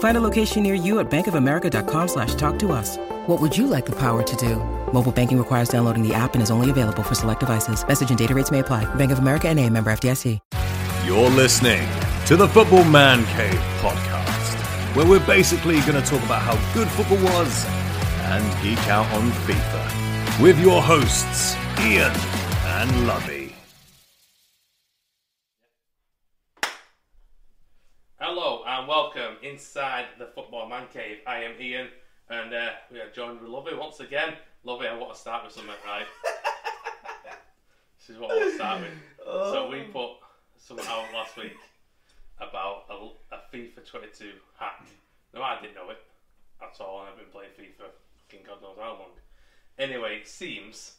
Find a location near you at bankofamerica.com slash talk to us. What would you like the power to do? Mobile banking requires downloading the app and is only available for select devices. Message and data rates may apply. Bank of America and a member FDIC. You're listening to the Football Man Cave podcast, where we're basically going to talk about how good football was and geek out on FIFA. With your hosts, Ian and Lovey. Hello and welcome inside the Football Man Cave. I am Ian and uh, we are joined with Lovey once again. Lovey, I want to start with something, right? this is what I want to start with. So we put something out last week about a, a FIFA 22 hack. No, I didn't know it at all. I've been playing FIFA fucking God knows how long. Anyway, it seems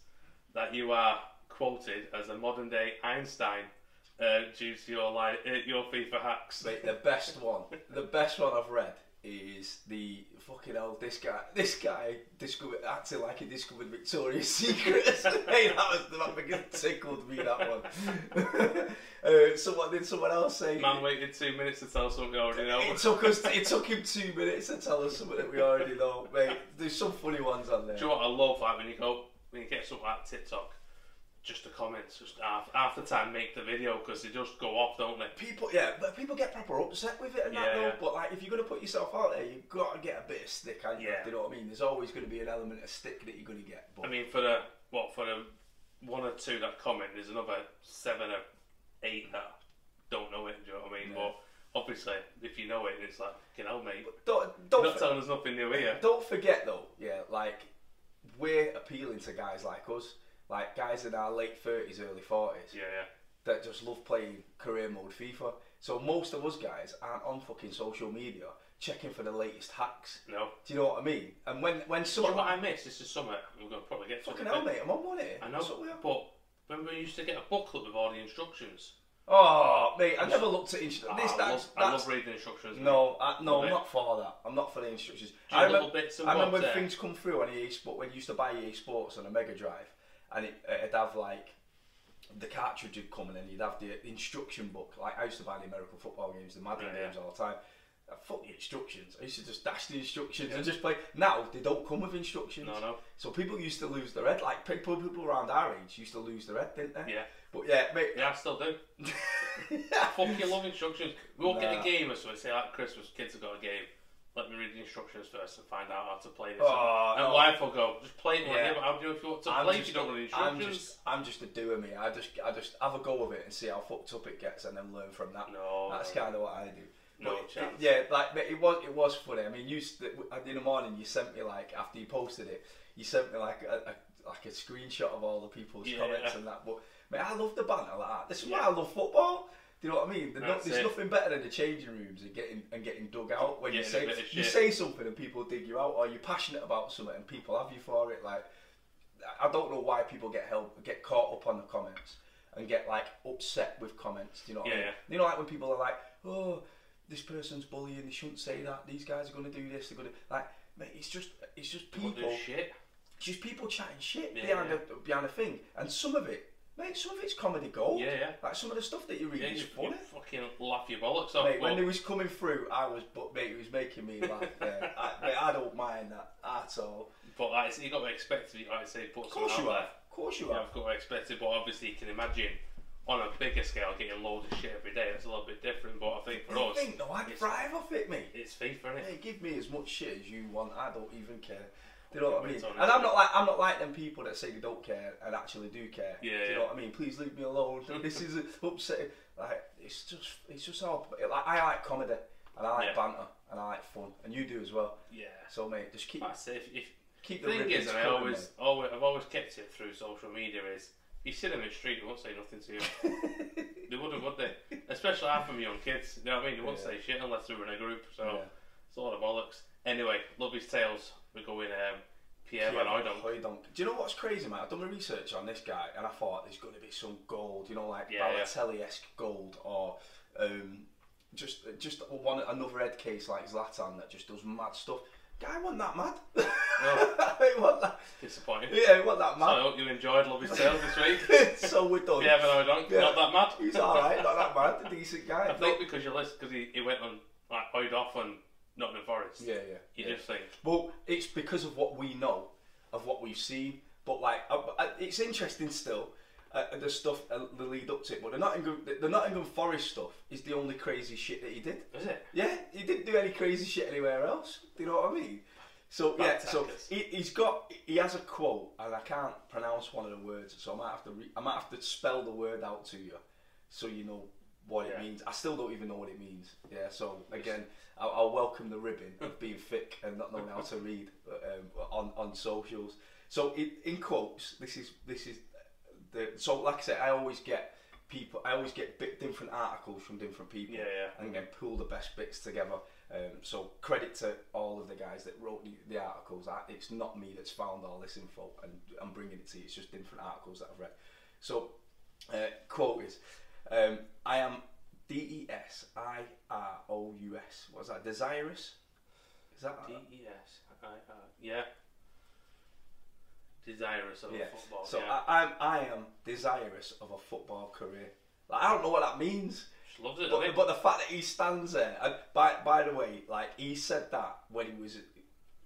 that you are quoted as a modern day Einstein uh, due to your li- uh, your FIFA hacks. Mate, the best one, the best one I've read is the fucking hell. This guy, this guy discovered acting like he discovered Victoria's Secret. Mate, that was that fucking tickled me. That one. uh, someone did someone else say? Man waited two minutes to tell us something we already know. It took us. It took him two minutes to tell us something that we already know. Mate, there's some funny ones on there. Do you know what I love? Like when you go, when you get something like TikTok, just the comments, just half, half the time make the video because they just go off, don't they? People, yeah, but people get proper upset with it and that Yeah, though. yeah. But like, if you're gonna put yourself out there, you've got to get a bit of stick. And Yeah. you know what I mean. There's always going to be an element of stick that you're going to get. But I mean, for the what for the one or two that comment, there's another seven or eight that don't know it. Do you know what I mean? Yeah. But obviously, if you know it, it's like, you know, mate. don't You're don't not for- telling us nothing new here. don't forget though. Yeah, like we're appealing to guys like us, like guys in our late thirties, early forties. Yeah, yeah. that just love playing career mode FIFA. So most of us guys aren't on fucking social media checking for the latest hacks. No. Do you know what I mean? And when when you know what I missed? This is something we're going to probably get fucking hell, mate, I'm on one here. I know, That's what we are. but remember we used to get a booklet with all the instructions. Oh, mate, I never looked at inst- Ah. I, love, I love reading instructions. mate. no, I, no, I'm not for that. I'm not for the instructions. I remember, I remember when things come through on EA Sport when you used to buy EA Sports on a Mega Drive, and it, it'd have like the cartridge would come and you'd have the instruction book. Like I used to buy the American football games, the Madden Yeah, yeah. games all the time. Uh, Fuck the instructions. I used to just dash the instructions and just play. Now they don't come with instructions. No, no. So people used to lose their head. Like people, people around our age used to lose their head, didn't they? Yeah. But yeah, mate. Yeah, I still do. Fucking love instructions. We won't get a game or something. Say like Christmas, kids have got a game. Let me read the instructions first and find out how to play this. Oh, and no. wife will go, just play it. Yeah. Yeah. How do you if you want to I'm play just, you don't know the I'm just, I'm just a doer, me. I just, I just have a go of it and see how fucked up it gets, and then learn from that. No. that's kind of what I do. No But it- chance. yeah, like it was, it was funny. I mean, you in the uh, morning you sent me like after you posted it, you sent me like a, a like a screenshot of all the people's Yeah. comments and that. But mate, I love the banter like that. This is why I love football. Do you know what I mean? There's, no, there's it. nothing better than the changing rooms and getting and getting dug out when you say you say something and people dig you out, or you're passionate about something and people have you for it. Like I don't know why people get held get caught up on the comments and get like upset with comments. Do you know what Yeah, I mean? yeah. You know, like when people are like, "Oh, this person's bullying. They shouldn't say that. These guys are going to do this. They're going to like." Mate, it's just it's just People shit. just people chatting shit behind a behind a thing, and some of it, mate, some of it's comedy gold. Yeah, yeah. Like some of the stuff that you read Yeah, is you, funny. you fucking laugh your bollocks off. Mate, when it was coming through, I was, but mate, it was making me laugh. Yeah, I, mate, I don't mind that at all. But like, you got to expect it. Like I say, put Of course you out have. Of course you Yeah, have. I've got to expect it, but obviously you can imagine on a bigger scale getting loads of shit every day. It's a little bit different. But I think for I us, think no, I'd it's, thrive off it, mate. it's FIFA, innit? Hey, give me as much shit as you want. I don't even care. Do you know what I mean? And I'm not like I'm not like them people that say they don't care and actually do care. Yeah, Do you yeah. know what I mean? Please leave me alone. this is upsetting. Like it's just it's just all like I like comedy and I like Yeah. banter and I like fun and you do as well. Yeah. So mate, just keep That's it. If, if keep the the thing is, and I always, mate. always I've always kept it through social media. Is you see them in the street, they won't say nothing to you. they wouldn't, would they? Especially half of them young kids. You know what I mean? They won't Yeah. say shit unless they were in a group. So it's a lot of bollocks. Anyway, love his tales. We're going um, Pierre Van Hooijdonk. Hooijdonk. Do you know what's crazy, mate? I've done my research on this guy, and I thought there's going to be some gold, you know, like Yeah, yeah. Balotelli-esque gold, or um, just just one another head case like Zlatan that just does mad stuff. Guy wasn't that mad. he wasn't that. Disappointing. Yeah, he wasn't that So I mad. hope you enjoyed Love his tales this week. so we're done. Pierre Van Hooijdonk, Yeah. not that mad. He's all right, not that bad. A decent guy. I think because you listen, because he, he went on like Hoyd off on Nottingham Forest. Yeah, yeah. You yeah. just think, Well, it's because of what we know, of what we've seen. But like, uh, uh, it's interesting still. Uh, the stuff uh, the lead up to it, but the Nottingham, the, the Nottingham Forest stuff is the only crazy shit that he did. is it? Yeah, he didn't do any crazy shit anywhere else. Do you know what I mean? So yeah, so he, he's got he has a quote, and I can't pronounce one of the words, so I might have to re- I might have to spell the word out to you, so you know what it means. I still don't even know what it means. Yeah, so again, I'll, I'll welcome the ribbon of being thick and not knowing how to read um, on on socials. So in, in quotes, this is this is the so like I said, I always get people. I always get bit different articles from different people Yeah, yeah. and then pull the best bits together. Um, so credit to all of the guys that wrote the, the articles. I, it's not me that's found all this info and I'm bringing it to you. It's just different articles that I've read. So uh, quote is, um, I am D E S I R O U S. What's that? Desirous. Is that? D E S I R. Yeah. Desirous of yeah. football. So yeah. I, I'm I am desirous of a football career. Like, I don't know what that means. Just loves it. But, doesn't he? but the fact that he stands there, and by by the way, like he said that when he was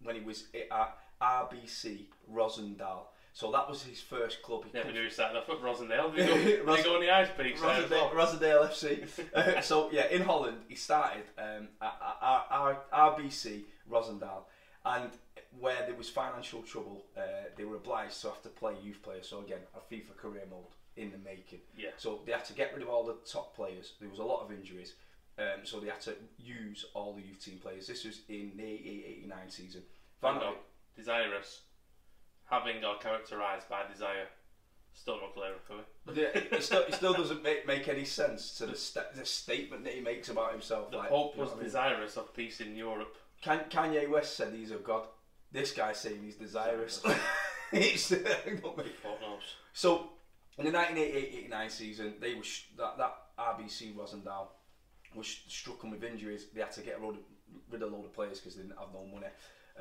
when he was at RBC Roosendaal, so that was his first club. He Never knew he started off at Rosendale. Did he go, did he go on the ice peaks Rosendale. Rosendale FC. Uh, so yeah, in Holland, he started um, at, at, at RBC Roosendaal, and where there was financial trouble, uh, they were obliged to have to play youth players. So again, a FIFA career mode in the making. Yeah. So they had to get rid of all the top players. There was a lot of injuries, um, so they had to use all the youth team players. This was in the 88-89 season. Van. Desirous. Having or characterised by desire. Still not clear for me. Yeah, it, still, it still doesn't make, make any sense to the, st- the statement that he makes about himself. The like, Pope you know was I mean? desirous of peace in Europe. Kan- Kanye West said he's a god. This guy's saying he's desirous. it's, uh, God knows. so, in the 1988-89 season, they were sh- that, that RBC Roosendaal was sh- struck with injuries. They had to get rid of, rid of a load of players because they didn't have no money.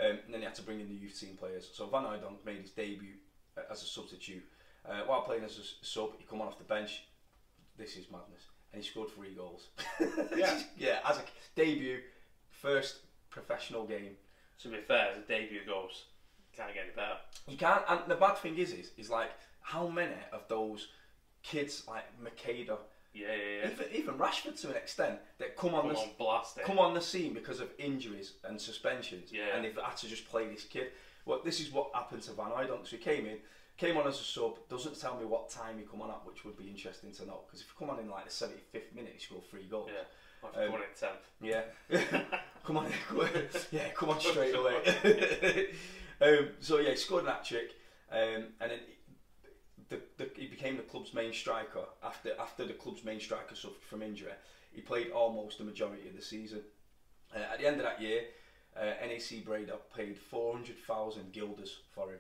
Um, and then he had to bring in the youth team players. So Van Hooijdonk made his debut uh, as a substitute. Uh, while playing as a sub, he come on off the bench. This is madness. And he scored three goals. Yeah. yeah, as a debut, first professional game. To be fair, as a debut goes, can't get any better. You can't. And the bad thing is, is, is like how many of those kids like Makeda, Yeah, yeah, yeah. even even Rashford to an extent, that come on Come the on, blast it. come on the scene because of injuries and suspensions, Yeah. and they've had to just play this kid. Well, this is what happened to Van Hooijdonk. So he came in, came on as a sub. Doesn't tell me what time he come on at, which would be interesting to know. Because if you come on in like the 75th minute, he scored three goals. Yeah. I've Um, in tenth. Yeah. come on, come on. yeah, come on straight away. um, so yeah, he scored an hat trick, um, and then the, the, he became the club's main striker after after the club's main striker suffered from injury. He played almost the majority of the season. Uh, at the end of that year, uh, NAC Breda paid four hundred thousand guilders for him.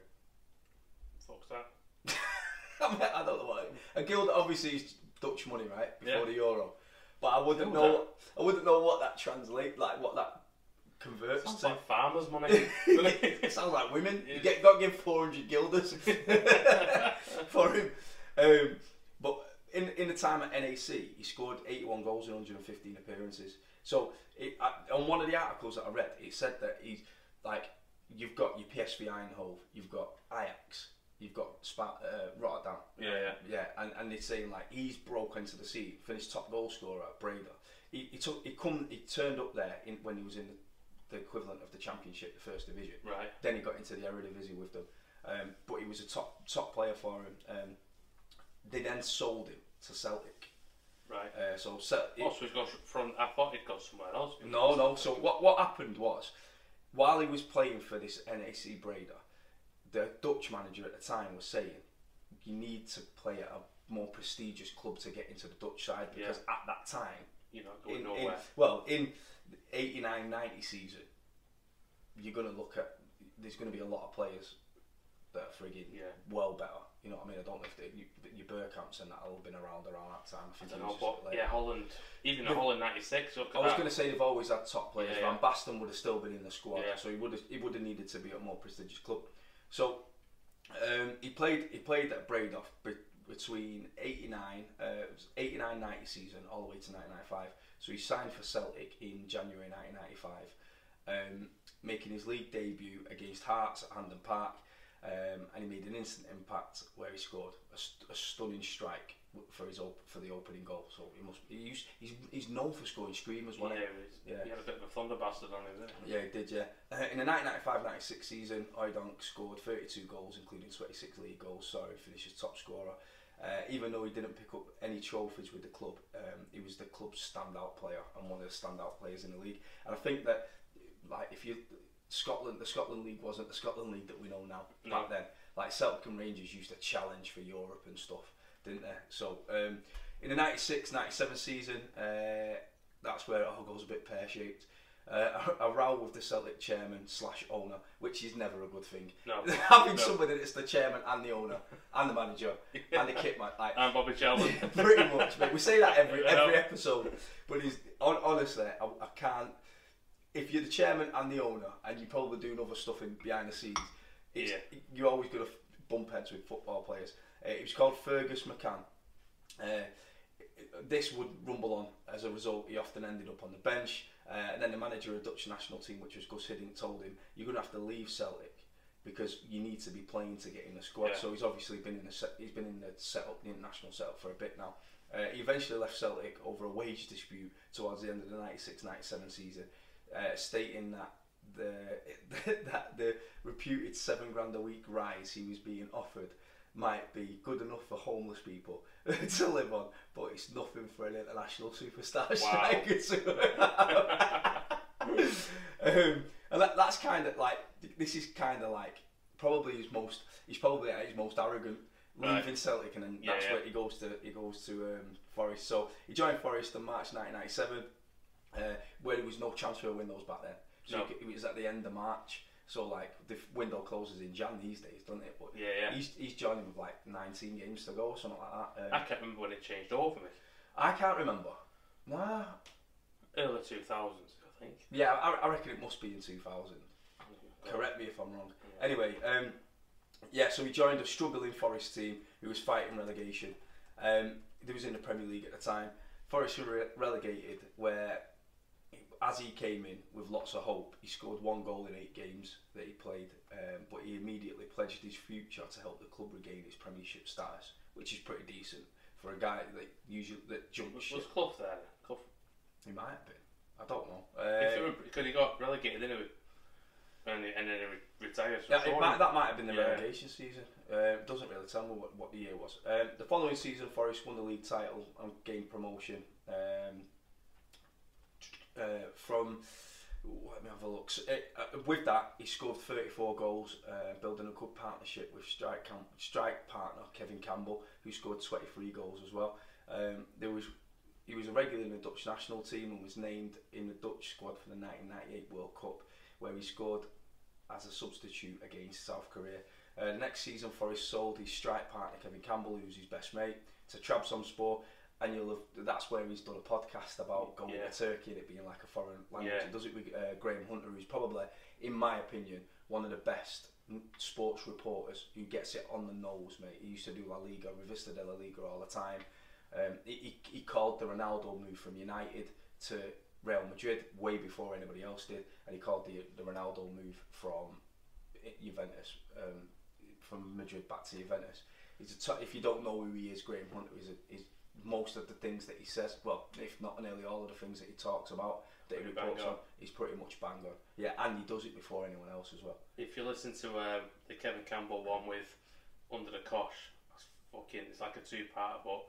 Fuck's that. I, don't know what a guild obviously is Dutch money, right? Before Yeah. the euro, but I wouldn't know. I wouldn't know what that translate like, what that converts Sounds to. like farmers' money. it sounds like women. You get got to give four hundred guilders for him. Um, but in in the time at NAC, he scored eighty one goals in one hundred and fifteen appearances. So it, I, on one of the articles that I read, it said that he's like you've got your PSV Eindhoven, you've got Ajax, you've got Spa, uh, Rotterdam. Yeah, yeah. Yeah, and, and they're saying like he's broke into the scene, finished top goal scorer at Breda. He, he took he come he turned up there in, when he was in the, the equivalent of the championship, the first division. Right. Then he got into the Eredivisie with them, um, but he was a top top player for him. Um, they then sold him to Celtic, Right. Uh, so Cel- Oh, so he's gone from. I thought he'd gone somewhere else. no, no. So what what happened was, while he was playing for this NAC Breda, the Dutch manager at the time was saying, you need to play at a more prestigious club to get into the Dutch side because at that time, you know, going in, in, nowhere. well, in the 89-90 season, you're going to look at. There's going to be a lot of players that are frigging Yeah. well better. You know what I mean? I don't know if they, you, your Bergkamps and that have been around around that time. I I don't know, but later. yeah, Holland. Even The- Holland '96. I was going to say they've always had top players. Yeah, Van Basten would have still been in the squad, Yeah. so he would have he would have needed to be at a more prestigious club. So um, he played he played at Bradoff between 89 uh, it was 89 90 season all the way to 1995. So he signed for Celtic in January 1995, um, making his league debut against Hearts at Hampden Park. Um, and he made an instant impact where he scored a, st- a stunning strike for his op- for the opening goal. So he must he used, he's he's known for scoring screamers, Yeah, wasn't he? Yeah. he had a bit of a thunder bastard on him, didn't he? Yeah, he did, yeah. Uh, in the 1995-96 season, Oydonk scored 32 goals, including 26 league goals, so he finished as top scorer. Uh, even though he didn't pick up any trophies with the club, um, he was the club's standout player and one of the standout players in the league. And I think that, like, if you Scotland, the Scotland League wasn't the Scotland League that we know now No. back then. Like Celtic and Rangers used to challenge for Europe and stuff, didn't they? So um, in the 96-97 season, uh, that's where it all goes a bit pear shaped. Uh, a, a row with the Celtic chairman slash owner, which is never a good thing. No. Having No. somebody that's the chairman and the owner and the manager and the kit man, like And Bobby Charlton. pretty much. Mate. We say that every every episode, but he's hon- honestly, I, I can't. If you're the chairman and the owner, and you're probably doing other stuff in behind the scenes, it's, Yeah. you're always going to bump heads with football players. Uh, it was called Fergus McCann. Uh, this would rumble on. As a result, he often ended up on the bench. Uh, and then the manager of the Dutch national team, which was Gus Hiddink, told him, "You're going to have to leave Celtic because you need to be playing to get in the squad." Yeah. So he's obviously been in the set, he's been in the setup, the international setup for a bit now. Uh, he eventually left Celtic over a wage dispute towards the end of the 96-97 season, uh, stating that the that the reputed seven grand a week rise he was being offered might be good enough for homeless people to live on, but it's nothing for an international superstar Wow. striker to um, and that, that's kind of like this is kind of like probably his most he's probably at his most arrogant Right. leaving Celtic and then Yeah, that's yeah. where he goes to he goes to um, Forest so he joined Forest in March 1997 uh, where there was no transfer windows back then so No. you c- it was at the end of March so like the window closes in Jan these days doesn't it but Yeah, yeah. he's, he's joining with like 19 games to go or something like that um, I can't remember when it changed over me. I can't remember nah Early 2000s, I think. yeah I, I reckon it must be in 2000 Correct me if I'm wrong. Anyway, um, yeah, so he joined a struggling Forest team who was fighting relegation. Um, they was in the Premier League at the time. Forest were re- relegated where, as he came in with lots of hope, he scored one goal in eight games that he played, um, but he immediately pledged his future to help the club regain its Premiership status, which is pretty decent for a guy that usually that jumps Was, was Clough there? Clough. He might have been. I don't know. If Uh, Because he got relegated anyway. And, he, and then he retired. So Yeah, it might, that might have been the Yeah. relegation season. Um, doesn't really tell me what, what the year was. Um, the following season, Forest won the league title and gained promotion. Um, uh, from let me have a look. So, uh, uh, with that, he scored 34 goals, uh, building a good partnership with strike Cam- strike partner Kevin Campbell, who scored 23 goals as well. Um, there was he was a regular in the Dutch national team and was named in the Dutch squad for the 1998 World Cup, where he scored as a substitute against South Korea. Uh, next season, Forest sold his strike partner Kevin Campbell, who's his best mate, to Trabzonspor, and you'll have, that's where he's done a podcast about going Yeah. to Turkey and it being like a foreign language. Yeah. He does it with uh, Graham Hunter, who's probably, in my opinion, one of the best sports reporters who gets it on the nose, mate. He used to do La Liga, Revista de la Liga all the time. Um, he, he, he called the Ronaldo move from United to Real Madrid way before anybody else did, and he called the the Ronaldo move from Juventus, um, from Madrid back to Juventus. He's a t- if you don't know who he is, Graham Hunter is, a, is most of the things that he says, well, if not nearly all of the things that he talks about, that he reports on, he's pretty much bang on. Yeah, and he does it before anyone else as well. If you listen to um, the Kevin Campbell one with Under the Cosh, that's fucking, it's like a two-part, but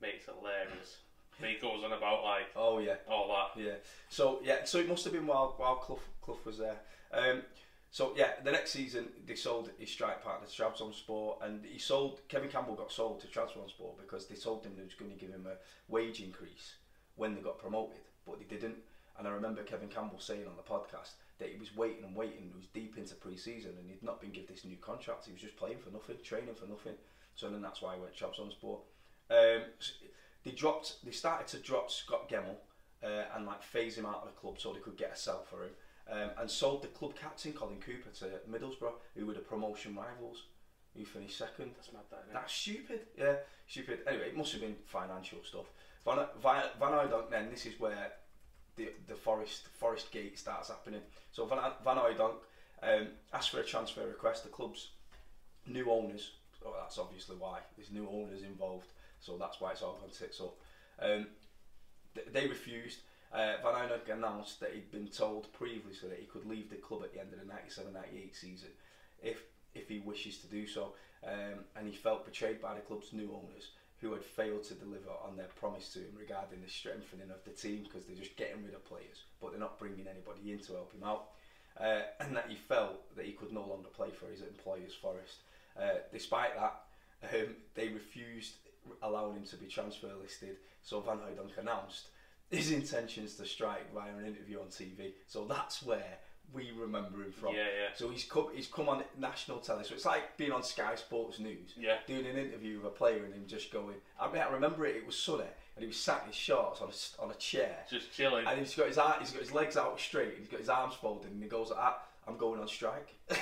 makes it's hilarious. he goes on about like Oh yeah. all that. Yeah. So yeah, so it must have been while while Clough, Clough was there. Um, so yeah, the next season they sold his strike partner to Trabzonspor, and he sold Kevin Campbell got sold to Trabzonspor because they told him they was going to give him a wage increase when they got promoted, but they didn't. And I remember Kevin Campbell saying on the podcast that he was waiting and waiting. He was deep into pre-season and he'd not been given this new contract. He was just playing for nothing, training for nothing. So then that's why he went Trabzonspor. Um, s- they dropped. They started to drop Scot Gemmill uh, and like phase him out of the club so they could get a sell for him. Um, and sold the club captain Colin Cooper to Middlesbrough, who were the promotion rivals, who finished second. That's mad, that. That's stupid. Yeah, stupid. Anyway, it must have been financial stuff. Van Van, Van then this is where the the Forest Forest Gate starts happening. So Van Van Hooijdonk um, asked for a transfer request. The club's new owners. Oh, that's obviously why there's new owners involved. So that's why it's all gone tits up. Um, th- they refused. Uh, Van Hooijdonk announced that he'd been told previously that he could leave the club at the end of the 97-98 season if if he wishes to do so. Um, and he felt betrayed by the club's new owners who had failed to deliver on their promise to him regarding the strengthening of the team because they're just getting rid of players but they're not bringing anybody in to help him out. Uh, and that he felt that he could no longer play for his employers Forest. Uh, despite that, um, they refused allowing him to be transfer listed. So Van Hooijdonk announced his intentions to strike via an interview on TV. So that's where we remember him from. Yeah, yeah. So he's come, he's come on national telly. So it's like being on Sky Sports News, Yeah. doing an interview with a player and him just going. I mean, I remember it. It was sunny, and he was sat in his shorts on a, on a chair, Just chilling. and he's got his he's got his legs out straight, he's got his arms folded, and he goes, ah, "I'm going on strike." and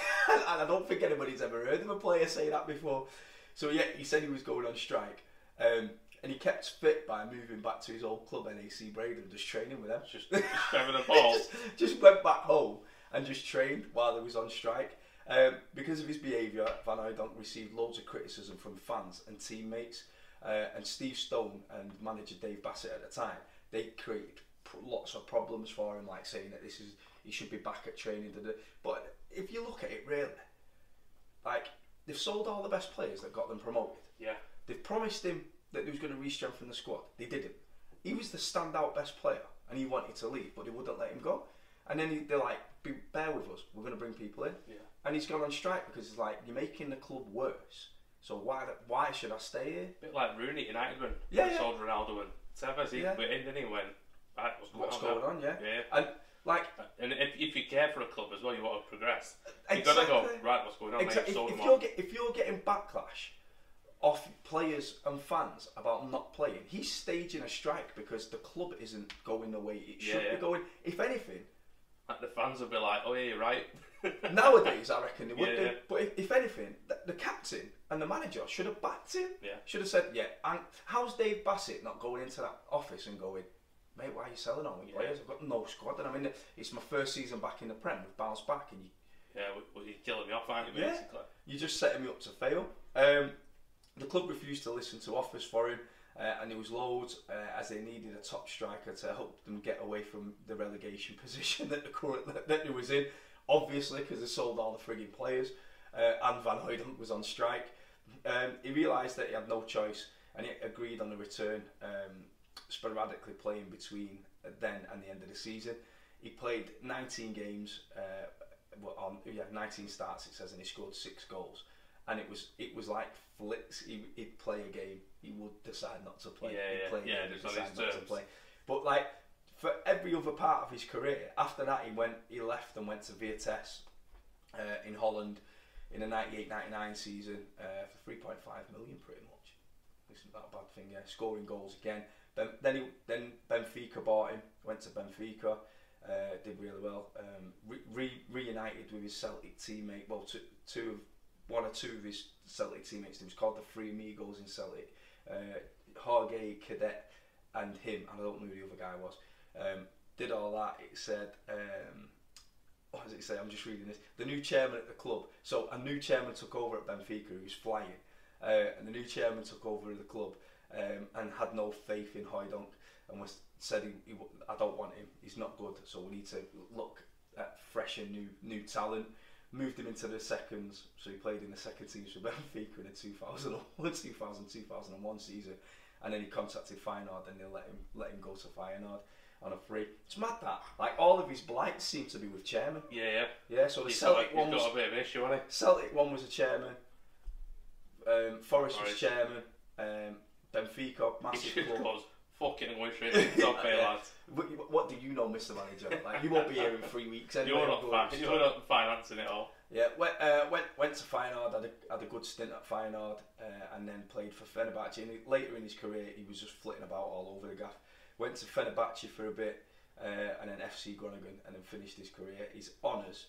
I don't think anybody's ever heard of a player say that before. So yeah, he said he was going on strike, um, and he kept fit by moving back to his old club, NAC Braden, just training with them. Just, just having a ball. just, just went back home and just trained while he was on strike. Um, because of his behaviour, Van Hooijdonk received loads of criticism from fans and teammates. Uh, and Steve Stone and manager Dave Bassett at the time, they created lots of problems for him, like saying that this is he should be back at training. But if you look at it, really, like they've sold all the best players that got them promoted. yeah. They've promised him that they was going to re-strengthen the squad. They didn't. He was the standout best player, and he wanted to leave, but they wouldn't let him go. And then he, they're like, "Be, "Bear with us. We're going to bring people in." Yeah. And he's gone on strike because it's like you're making the club worse. So why why should I stay here? bit like Rooney at United when Yeah, yeah. sold Ronaldo and Tevez. He Yeah. went in, didn't he? Went, right, what's going What's on? going on? Yeah. Yeah. And like And if, if you care for a club as well, you want to progress. You've got to go right. What's going on? Exactly. Mate, If, if you're get, if you're getting backlash off players and fans about not playing, he's staging a strike because the club isn't going the way it should Yeah, yeah. be going. If anything, Like, the fans will be like, "Oh yeah, you're right." nowadays I reckon they would Yeah, do. But if, if anything, the, the captain and the manager should have backed him. Yeah. Should have said, "Yeah." And how's Dave Bassett not going into that office and going? Mate, why are you selling all my players? I've got no squad, and I mean, it's my first season back in the Prem. We've bounced back, and you yeah, well, you're killing me off, aren't you? Yeah. Basically. You're just setting me up to fail. Um, the club refused to listen to offers for him, uh, and there was loads uh, as they needed a top striker to help them get away from the relegation position that the current that he was in. Obviously, because they sold all the frigging players, uh, and Van Hooijdonk was on strike. Um, he realised that he had no choice, and he agreed on a return, um, sporadically playing between then and the end of the season. He played 19 games. Uh, on yeah 19 starts it says and he scored six goals and it was it was like flicks. He, he'd play a game. He would decide not to play. Yeah, he'd yeah, play yeah, game, just decide not to play. But like for every other part of his career after that he went he left and went to Vitesse uh, in Holland in the 98-99 season uh, for 3.5 million pretty much. Isn't that a bad thing yeah. Scoring goals again. Then then he then Benfica bought him. Went to Benfica uh, did really well. Um, re- re- reunited with his Celtic teammate. Well, two, two of one or two of his Celtic teammates. It was called the Three Amigos in Celtic. Uh, Jorge Cadete and him. and I don't know who the other guy was. Um, did all that. It said. Um, what does it say? I'm just reading this. The new chairman at the club. So a new chairman took over at Benfica who was flying, uh, and the new chairman took over the club um, and had no faith in Hooijdonk and was said he, he, I don't want him. He's not good. So we need to look at fresh and new new talent. Moved him into the seconds, so he played in the second teams for Benfica in the 2001, 2000, 2001 season, and then he contacted Feyenoord and they let him let him go to Feyenoord on a free. It's mad that like all of his blights seem to be with chairman. Yeah, yeah. Yeah, so the He's got, Celtic he's one was got a bit of issue, hasn't Celtic one was a chairman. Um, Forest was chairman. Um, Benfica massive He club. Fucking going straight to the top here, lads. What, what do you know, Mr. Manager? Like you won't be here in three weeks anyway. You're not, fi- you're not financing it all. Yeah, went, uh, went went to Feyenoord, had a, had a good stint at Feyenoord, uh, and then played for Fenerbahce. And later in his career, he was just flitting about all over the gaff. Went to Fenerbahce for a bit, uh, and then FC Groningen, and then finished his career. His honours.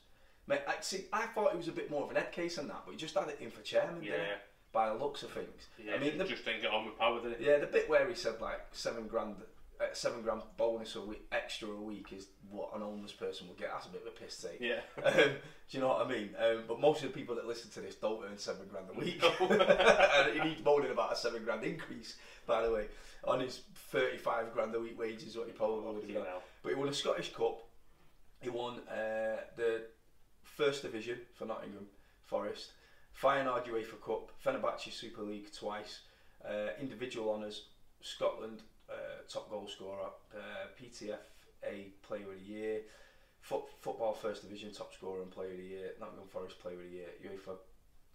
Mate, I, see, I thought he was a bit more of an head case than that, but he just had it in for chairman, Yeah, didn't he? yeah. By the looks of things. Yeah, I mean, the, just didn't get on with power, did he? yeah, the bit where he said like seven grand, uh, seven grand bonus a week, extra a week is what an homeless person would get. That's a bit of a piss take. Yeah. Um, do you know what I mean? Um, but most of the people that listen to this don't earn seven grand a week. and he needs moaning about a seven grand increase, by the way, on his 35 grand a week wages, what he probably would have hell. But he won a Scottish Cup. He won uh, the First Division for Nottingham Forest, Feyenoord UEFA Cup, Fenerbahce Super League twice, uh, individual honours, Scotland uh, top goal scorer, uh, PTFA Player of the Year, Foot, Football First Division top scorer and Player of the Year, Nottingham Forest Player of the Year, UEFA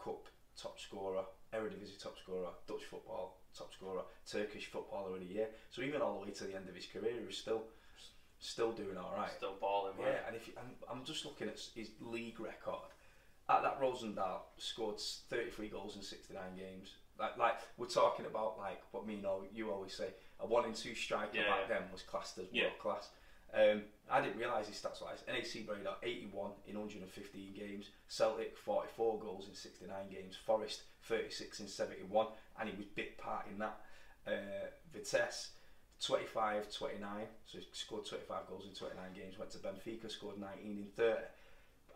Cup top scorer, Eredivisie top scorer, Dutch Football top scorer, Turkish Footballer of the Year. So even all the way to the end of his career, he was still still doing all right. Still balling. Yeah, and if you, I'm just looking at his league record. At that Roosendaal scored 33 goals in 69 games. Like, like we're talking about like what me know you always say a one in two striker Yeah, back yeah. then was classed as world Yeah. class. Um, I didn't realise his stats wise. NAC Breda 81 in 115 games. Celtic 44 goals in 69 games. Forest 36 in 71, and he was big part in that. Uh, Vitesse 25 29, so he scored 25 goals in 29 games. Went to Benfica, scored 19 in 30.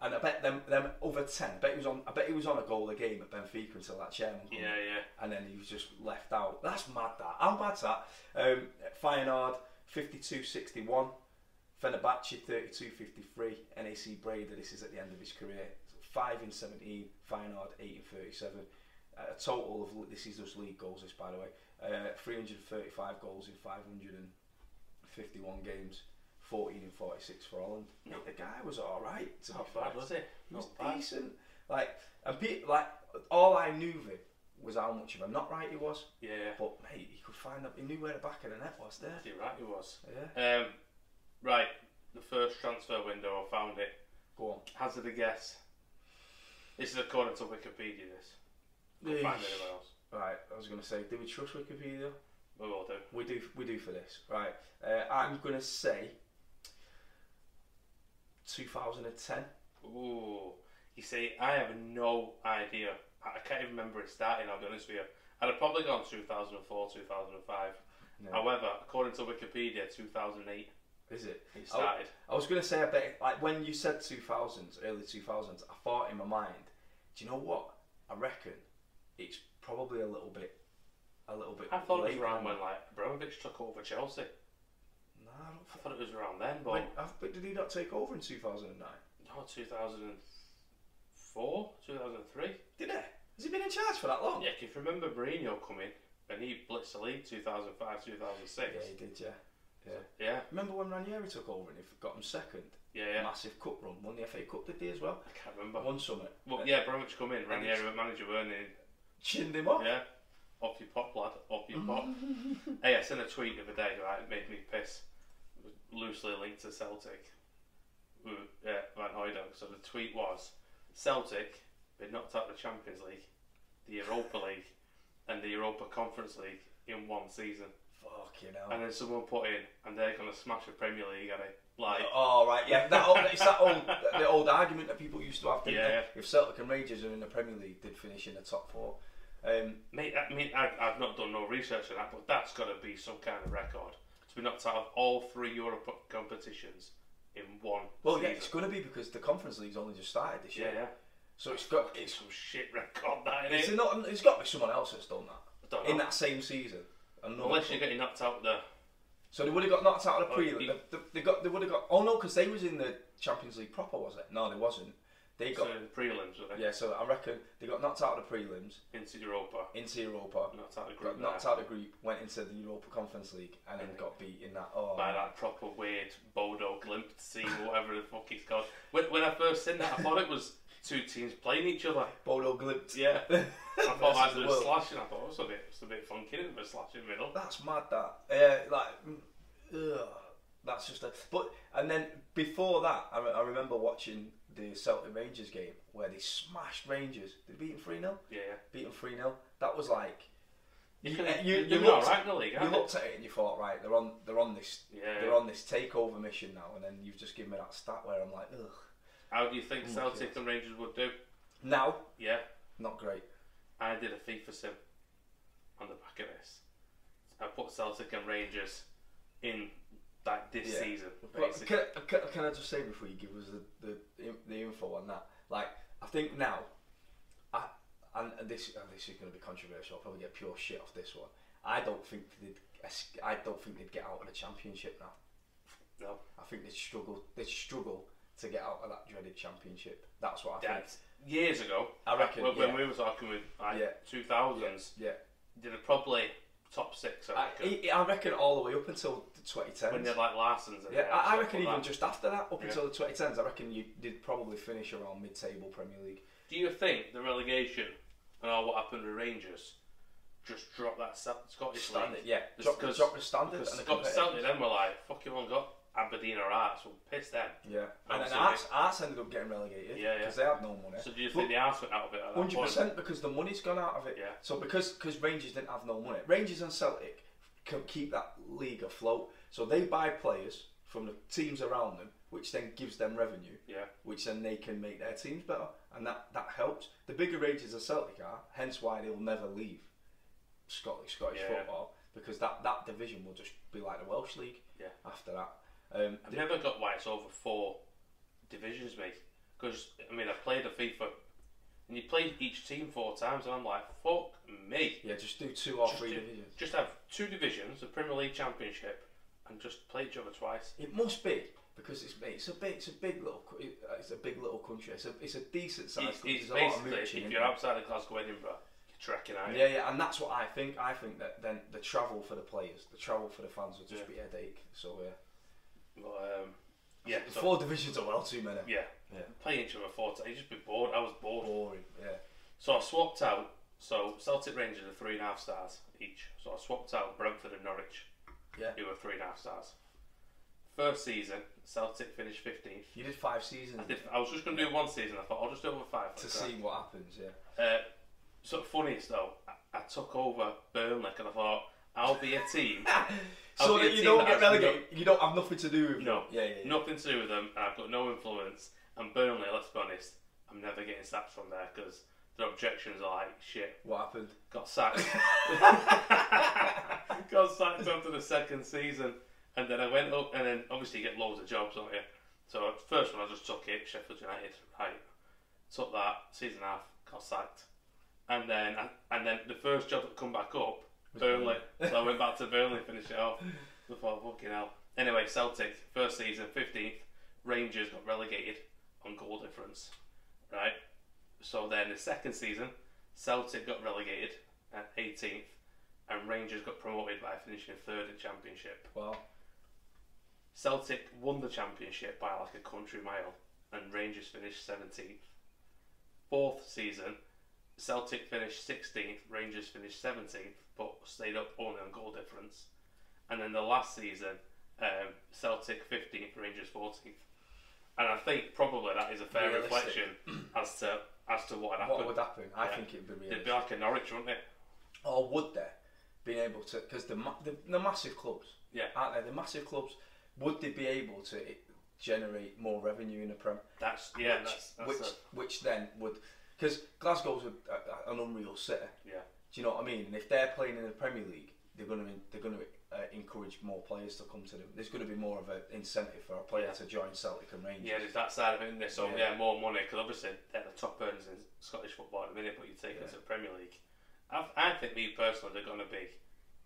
And I bet them them over 10. I bet he was on. I bet he was on a goal a game at Benfica until that chairman. Yeah, yeah. And then he was just left out. That's mad. That how mad's that? Um, Feyenoord 52-61. Fenerbahce 32-53. NAC Breda. This is at the end of his career. Five in 17. Feyenoord 8 in 37. Uh, a total of this is just league goals. This by the way. Uh, 335 goals in 551 games. 14 and 46 for Holland. Mate, the guy was all right. To Not bad, was it? He was bad. decent. Like, and pe- like all I knew of him was how much of a not right he was. Yeah. But mate, he could find up. He knew where the back of the net was there. You're right, he was. Yeah. Um, right, the first transfer window, I found it. Go on. Hazard a guess. This is according to Wikipedia, this. Can't find anyone else. Right. I was going to say, do we trust Wikipedia? We will do. We do. We do for this. Right. Uh, I'm going to say 2010. Ooh. You see, I have no idea. I I can't even remember it starting, I'll be honest with you. I'd have probably gone 2004, 2005. Yeah. However, according to Wikipedia, 2008 Is it? it started. I was going to say, I bet, like when you said 2000s, early 2000s, I thought in my mind, do you know what? I reckon it's probably a little bit, a little bit. I thought it was around when like Abramovich took over Chelsea. I don't I thought it was around then, but When, uh, but did he not take over in 2009? no, 2004, 2003. Did he? Has he been in charge for that long? Yeah, if you remember Mourinho coming and he blitzed the league 2005, 2006. Yeah, he did, yeah. Yeah. Yeah, Remember when Ranieri took over and he got him second? yeah, yeah. Massive cup run, won the FA Cup, did he as well? I can't remember. One summit. Well, yeah, Abramovich come in, Ranieri were manager, weren't he? Chinned him up. Yeah. Off your pop, lad. Off your pop. hey, I sent a tweet the other day, right? It made me piss. Loosely linked to Celtic. With, yeah, Van Hooijdonk. So the tweet was Celtic, they knocked out the Champions League, the Europa League, and the Europa Conference League in one season. Fucking hell. And then someone put in, and they're going to smash the Premier League at it. Like, Oh right, yeah. That old, it's that old, the old argument that people used to have. Yeah. If Celtic and Rangers are in the Premier League, did finish in the top four. Um, Mate, I mean, I, I've not done no research on that, but that's got to be some kind of record be knocked out of all three Europe competitions in one. well, yeah, it's going to be because the Conference League's only just started this year. yeah, yeah. So it's got It's some shit record that it's is. not. It's got to be someone else that's done that Don't in that same season. Unless you're getting knocked out there. So they would have got knocked out of the Oh, pre. you- They, they got. They would have got. Oh no, because they was in the Champions League proper, was it? No, they wasn't. They got in the prelims, were they? yeah. So I reckon they got knocked out of the prelims Into Europa. into Europa. Knocked out of the group knocked out of the group, went into the Europa Conference League, and then got beat in that. Oh, by that proper weird Bodo Glimt team, whatever the fuck it's called. When, when I first seen that, I thought it was two teams playing each other. Bodo Glimt. Yeah. I thought Versus as the they were world. slashing, I thought it was a bit, it's a bit funky, it? But slash in the middle. That's mad. That yeah, like, mm, ugh, that's just a. But and then before that, I, re- I remember watching the Celtic Rangers game where they smashed Rangers. They beat them three 0 Yeah, yeah. Beat them three 0 That was like. You You, you, you doing looked, alright in the league, you looked at it and you thought, right, they're on, they're on this, Yeah. they're on this takeover mission now, and then you've just given me that stat where I'm like, ugh. How do you think Oh Celtic and Rangers would do? Now, Yeah, not great. I did a FIFA sim on the back of this. I put Celtic and Rangers in like this Yeah. season, basically. can, can, can I just say before you give us the, the, the info on that? Like, I think now, I, and and this and this is going to be controversial. I'll probably get pure shit off this one. I don't think they'd. es- I don't think they'd get out of the championship now. No, I think they'd struggle. They'd struggle to get out of that dreaded championship. That's what I think. that's years ago. I reckon, when, when yeah. we were talking with like Yeah. two thousands, Yeah, they're probably top six. I reckon. I, I reckon all the way up until the 2010s. when they're like Larsson's. And Yeah, I, I reckon even that. just after that, up Yeah. until the 2010s, I reckon you did probably finish around mid-table Premier League. Do you think the relegation and all what happened with Rangers just dropped that Scottish Standard, league? yeah. Just Drop, the standard Because and the Scott competitiveness. Celtic then were like, fuck you, one got Aberdeen or Arts, we'll piss them. Yeah, and then. Arts, Arts ended up getting relegated Yeah, yeah. because they had no money. So do you think the Arts went out of it Hundred percent because the money's gone out of it. Yeah. So because because Rangers didn't have no money, Rangers and Celtic can keep that league afloat. So they buy players from the teams around them, which then gives them revenue. Yeah. Which then they can make their teams better, and that that helps. The bigger Rangers and Celtic are, hence why they'll never leave Scottish Scottish Yeah. football because that that division will just be like the Welsh league. Yeah. After that. Um, I've never got why it's over four divisions, mate. Because, I mean, I've played a FIFA, and you play each team four times, and I'm like, fuck me. yeah, just do two or Just, three do- divisions. just have two divisions, the Premier League Championship, and just play each other twice. It must be because it's mate, it's a big it's a big little it's a big little country. It's a it's a decent size. It's, it's There's a lot of basically, mooching if you're outside of Glasgow, Edinburgh, you're trekking out. Yeah, yeah, and that's what I think. I think that then the travel for the players, the travel for the fans would just Yeah. be a headache. So yeah, But, um, yeah, the so, four divisions are well too many. yeah, Yeah. playing each other four times, just be bored. I was bored. Boring. Yeah. So I swapped out. So Celtic Rangers are three and a half stars each. So I swapped out Brentford and Norwich, Yeah. who were three and a half stars. First season, Celtic finished fifteenth. You did five seasons I did. I was just going to do one season. I thought I'll just do over five. to see what happens. Yeah. Uh, of funniest though, I, I took over Burnley and I thought I'll be a team. I'll so that you don't that get has relegated. You don't have nothing to do with. Them. No, Yeah, yeah. yeah. nothing to do with them, and I've got no influence. And Burnley, let's be honest, I'm never getting sacked from there because their objections are like shit. What happened? Got sacked. got sacked after the second season, and then I went up, and then obviously you get loads of jobs, don't you? So first one I just took it, Sheffield United, right? Took that season half, got sacked, and then and then the first job that come back up, Burnley. so I went back to Burnley, to finish it off. Before thought, fucking hell. Anyway, Celtic first season, fifteenth. Rangers got relegated on goal difference, right? So then the second season, Celtic got relegated at 18th, and Rangers got promoted by finishing third in Championship. Well, Celtic won the Championship by like a country mile, and Rangers finished 17th. Fourth season, Celtic finished 16th, Rangers finished 17th, but stayed up only on goal difference. And then the last season, um, Celtic 15th, Rangers 14th. And I think probably that is a fair Realistic. reflection as to as to what happened. what would happen? I Yeah. think it'd be really. They'd be like a Norwich, wouldn't it? or would they be able to? Because the, the the massive clubs, Yeah. aren't they? The massive clubs, would they be able to generate more revenue in the Prem? That's yeah. which, that's, that's which, a- which then would because Glasgow's a, a, an unreal city. yeah. Do you know what I mean? And if they're playing in the Premier League, they're going to they're going to uh, encourage more players to come to them. There's going to be more of an incentive for a player to join Celtic and Rangers. Yeah, there's that side of it, isn't there? So Yeah. yeah, more money because obviously they're the top earners in Scottish football at the minute. But you take it Yeah. to the Premier League, I, I think me personally they're going to be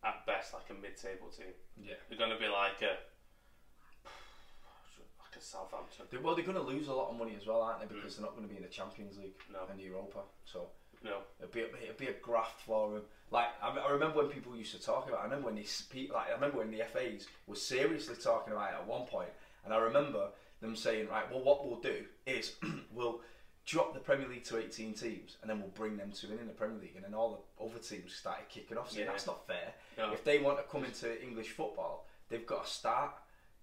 at best like a mid-table team. Yeah. They're going to be like a like a Southampton. They, well, they're going to lose a lot of money as well, aren't they? Because they're not going to be in the Champions League Mm. No. and Europa. So No, it'd be a, it'd be a graft for them. Like I, I remember when people used to talk about. I remember when they speak. Like I remember when the FAs were seriously talking about it at one point, and I remember them saying, right, well, what we'll do is we'll drop the Premier League to 18 teams, and then we'll bring them to in in the Premier League, and then all the other teams started kicking off. Saying Yeah. that's not fair. No. If they want to come into English football, they've got to start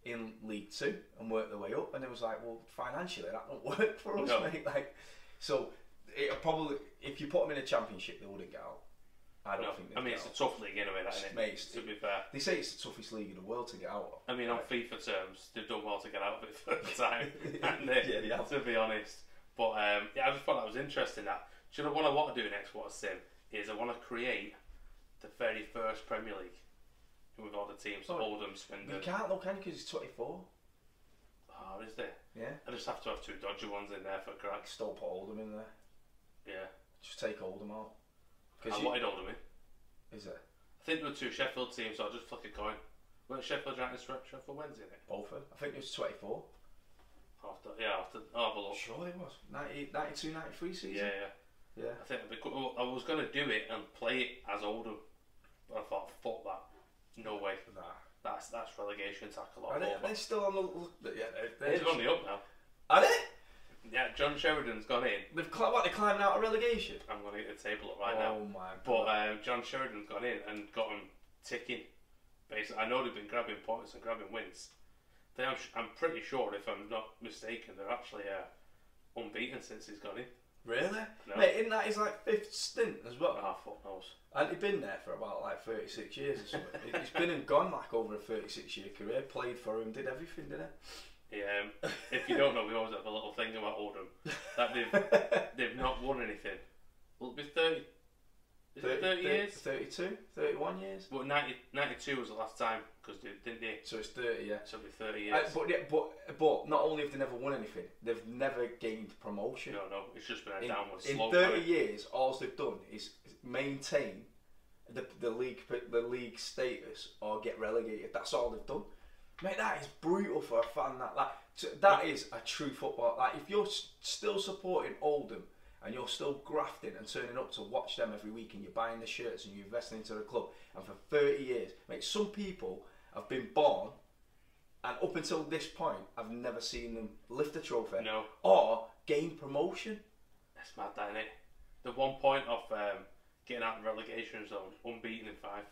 in League Two and work their way up. And it was like, well, financially that don't work for us, No. mate. Like, so it probably if you put them in a championship, they wouldn't get out. I don't no. think. I mean, it's a tough league anyway, that isn't it? To be fair. They say it's the toughest league in the world to get out of. I mean, on FIFA terms, they've done well to get out of it first time. and Yeah, they have. To be honest, but um, yeah, I just thought that was interesting. That do you know what I want to do next? What I sim is I want to create the very first Premier League with all the teams, Oh, Oldham, You Swindon. can't though, can you? Because it's 24. Oh, is there? Yeah. I just have to have two dodgy ones in there for cracks. Still put Oldham in there. Yeah, Just take Oldham out. I you, wanted Oldham in. is it I think there were two Sheffield teams, so I'll just flick a coin. Weren't Sheffield United Sheffield Wednesday in it? Bolford? I think it was 24. After, yeah, after, oh, below. Sure it was. 90, 92, 93 season. Yeah, yeah. Yeah. I think it'd be cool. I was going to do it and play it as Oldham, but I thought, fuck that. No way. Nah. That's that's relegation tackle Are they, are they still on the? Yeah, they're, They're they're only up now. Are they? Yeah, John Sheridan's gone in. They've cli- what? They're climbing out of relegation. I'm going to get the table up right oh now. my But uh, John Sheridan's gone in and got them ticking. Basically, I know they've been grabbing points and grabbing wins. They are, I'm pretty sure, if I'm not mistaken, they're actually uh, unbeaten since he's gone in. really? No. Mate, isn't that his like fifth stint as well? Ah, fuck knows. And he'd been there for about like 36 years or something. He- he's been and gone like over a 36 year career. Played for him, did everything, didn't he? Yeah, um, if you don't know, we always have a little thing about Oldham that they've they've not won anything. Will it be thirty? Is it 30 years? 32, 31 years. Well, 90, 92 was the last time because they didn't they? So it's 30, yeah. So it'll be thirty Uh, years. but, yeah, but but not only have they never won anything, they've never gained promotion. no, no, it's just been a in, downward in slope. 30 hasn't years, all they've done is maintain the, the league the league status or get relegated. That's all they've done. Mate, that is brutal for a fan. That like that is a true football. Like if you're still supporting Oldham and you're still grafting and turning up to watch them every week and you're buying the shirts and you're investing into the club and for 30 years, mate, some people have been born and up until this point, I've never seen them lift a trophy No. or gain promotion. That's mad, that, innit? The one point of um, getting out of the relegation zone, unbeaten in five.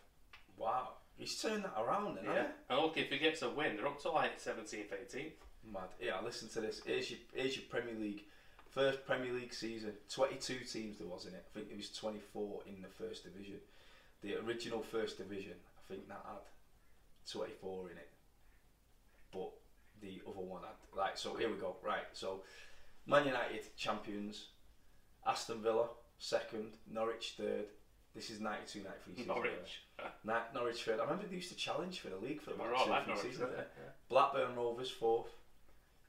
Wow. He's turned that around then, Yeah. And look, if he gets a win, they're up to like 17th, 18th. he? Mad. Yeah, listen to this. Here's your, here's your Premier League. First Premier League season. 22 teams there was in it. I think it was 24 in the first division. The original first division, I think that had 24 in it. But the other one had... Right, so here we go. Right, so Man United, champions. Aston Villa, second. Norwich, third. This is 92 93 season. Norwich. Na- Norwich third. I remember they used to challenge for the league for about were all two, three Norwich, seasons. didn't they? they? Blackburn Rovers fourth,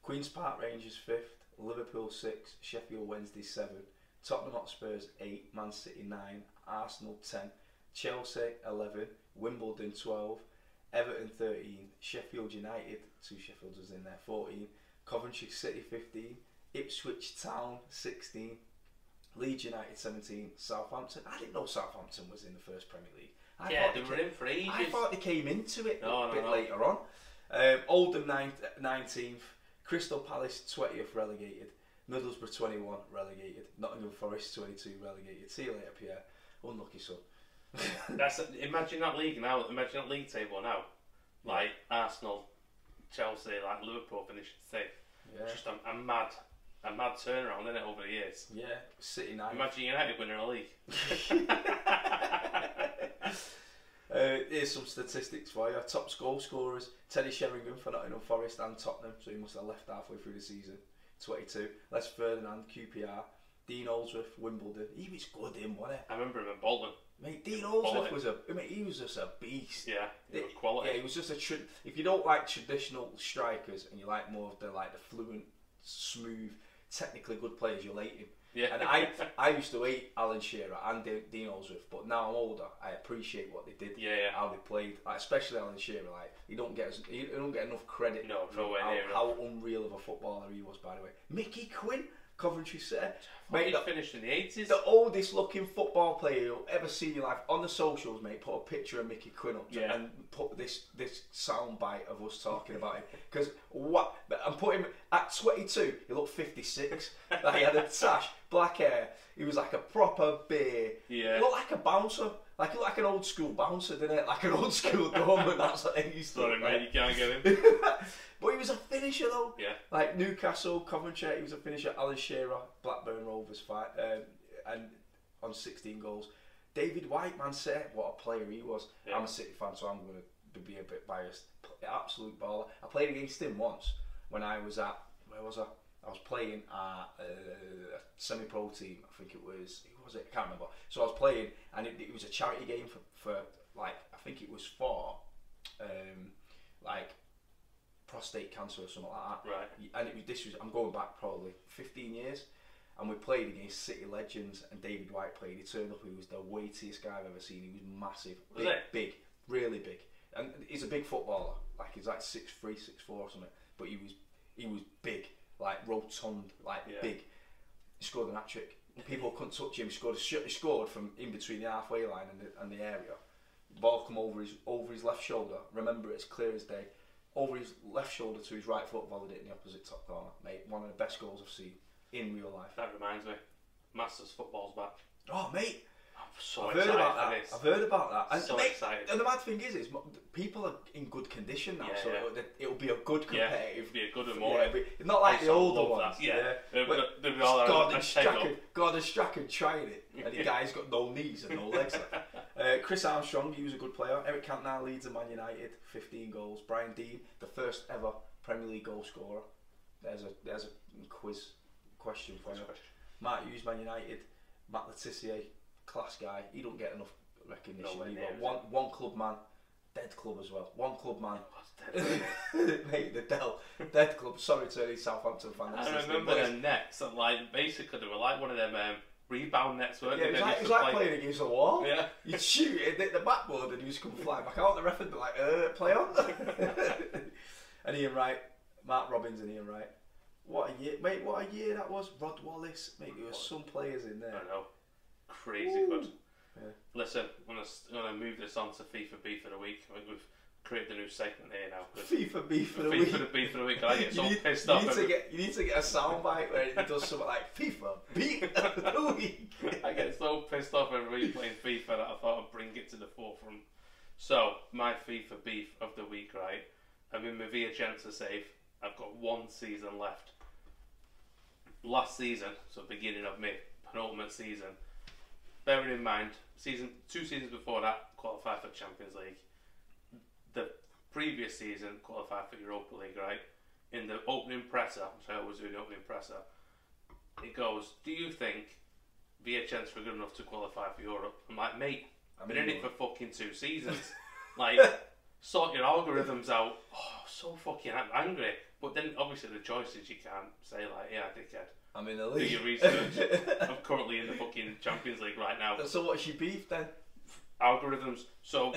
Queens Park Rangers fifth, Liverpool six, Sheffield Wednesday seven, Tottenham Hotspurs eight, Man City nine, Arsenal ten, Chelsea eleven, Wimbledon twelve, Everton thirteen, Sheffield United two Sheffields was in there fourteen, Coventry City fifteen, Ipswich Town sixteen. Leeds United 17, Southampton. I didn't know Southampton was in the first Premier League. I Yeah, thought they they were came- in for ages. I thought they came into it No, a no, bit no. later on. Um, Oldham ninth, 19th, Crystal Palace 20th relegated, Middlesbrough 21 relegated, Nottingham Forest 22 relegated. See you later, Pierre. Unlucky son. That's imagine that league now. Imagine that league table now. Like Arsenal, Chelsea, like Liverpool finishing safe. Yeah. Just a, a mad, a mad turnaround in it over the years. Yeah, City ninth. Imagine United winning a league. Uh, here's some statistics for you. Top goal scorers: Teddy Sheringham for Nottingham Forest and Tottenham. So he must have left halfway through the season. 22. Les Ferdinand, QPR. Dean Holdsworth, Wimbledon. He was good in, wasn't I remember him at Bolton. he? Mate, Dean Holdsworth was a. I mean, he was just a beast. Yeah, It- was quality. Yeah, he was just a. Tr- if you don't like traditional strikers and you like more of the like the fluent, smooth, technically good players, you'll hate him. Yeah. And I, I used to hate Alan Shearer and De- Dean Holdsworth, but now I'm older, I appreciate what they did. Yeah, yeah. How they played, like, especially Alan Shearer. Like you don't get as, he don't get enough credit. No, for nowhere how, near how unreal of a footballer he was. By the way, Mickey Quinn, Coventry City, Mate, The, finished in the 80s. the oldest looking football player you'll ever see in your life. On the socials, mate, put a picture of Mickey Quinn up Yeah. and put this this sound bite of us talking about him. Because what? And put him at 22. He looked 56. like he had a tash, black hair. He was like a proper beer. Yeah. He looked like a bouncer. Like like an old school bouncer, didn't it? Like an old school doorman. That's what he used to Sorry, look mate, you can't get him. but he was a finisher though. Yeah. Like Newcastle, Coventry, he was a finisher. Alan Shearer, Blackburn Rovers fight, um, and on 16 goals. David White, man, say what a player he was. Yeah. I'm a City fan, so I'm going to be a bit biased. Absolute baller. I played against him once when I was at where was I? I was playing at uh, a semi-pro team. I think it was. Who was it? I can't remember. So I was playing, and it, it was a charity game for, for like I think it was for um, like prostate cancer or something like that. Right. And it was this was I'm going back probably 15 years, and we played against City legends, and David White played. He turned up. He was the weightiest guy I've ever seen. He was massive, Was big, big, really big, and he's a big footballer. Like he's like six three, six four or something. But he was he was big, like rotund, like Yeah. big. He scored an hat trick. People couldn't touch him. He scored a sh- he scored from in between the halfway line and the, and the area. Ball come over his over his left shoulder. Remember, it's clear as day. Over his left shoulder to his right foot, volleyed it in the opposite top corner. Mate, one of the best goals I've seen in real life. That reminds me. Masters football's back. Oh, mate, I'm so I've heard excited about for that. this. I've heard about that. And, So mate, excited. and the mad thing is, is people are in good condition now, Yeah, so yeah. It'll, it'll be a good Yeah, competitive. it'd be a good one more. it'll be- not like I the older love ones. that, yeah. They'll- Where they'll be all Gordon take Strachan. Gordon Strachan trying it, and the guy's got no knees and no legs. left. Uh, Chris Armstrong, he was a good player. Eric Cantona leads at Man United, 15 goals. Brian Deane, the first ever Premier League goal scorer. There's a there's a quiz question for you. Matt Hughes, Man United. Matt Le Tissier, class guy. He don't get enough recognition. Nowhere either. near, one one club man, dead club as well. One club man. Mate, the Dell, dead club. Sorry to any Southampton fan. that's I remember but the nets, and like basically they were like one of them um, rebound nets, weren't Yeah, it was like, it was like play- playing against a wall. Yeah. You'd shoot it, hit the backboard, and you just come flying back out. The ref would be like, uh, play on. and Ian Wright, Mark Robins and Ian Wright. What a year, mate, what a year that was. Rod Wallace, mate, there were some players in there. I know. Crazy good. Yeah. Listen, I'm gonna, I'm move this on to FIFA B for the week. I think we've created a new segment here now. FIFA beef for the FIFA week. the beef of the week. I get so you need, pissed you off. need to get you need to get a soundbite where it does something like FIFA beef of the week. I get so pissed off every week playing FIFA that I thought I'd bring it to the forefront. So, my FIFA beef of the week, right? I'm in my Venezia save. I've got one season left. Last season, so beginning of my penultimate season, bearing in mind, season two seasons before that, qualified for Champions League. The previous season, qualified for Europa League, right? In the opening presser, which I always do the opening presser, it goes, Do you think VHNs were good enough to qualify for Europe? I'm like, mate, I've been in it for fucking two seasons. like, sort your algorithms out. Oh, so fucking angry. But then, obviously, the choices you can't say, like, yeah, dickhead. I'm in the league. Do your research. I'm currently in the fucking Champions League right now. so what's your beef then? Algorithms. So,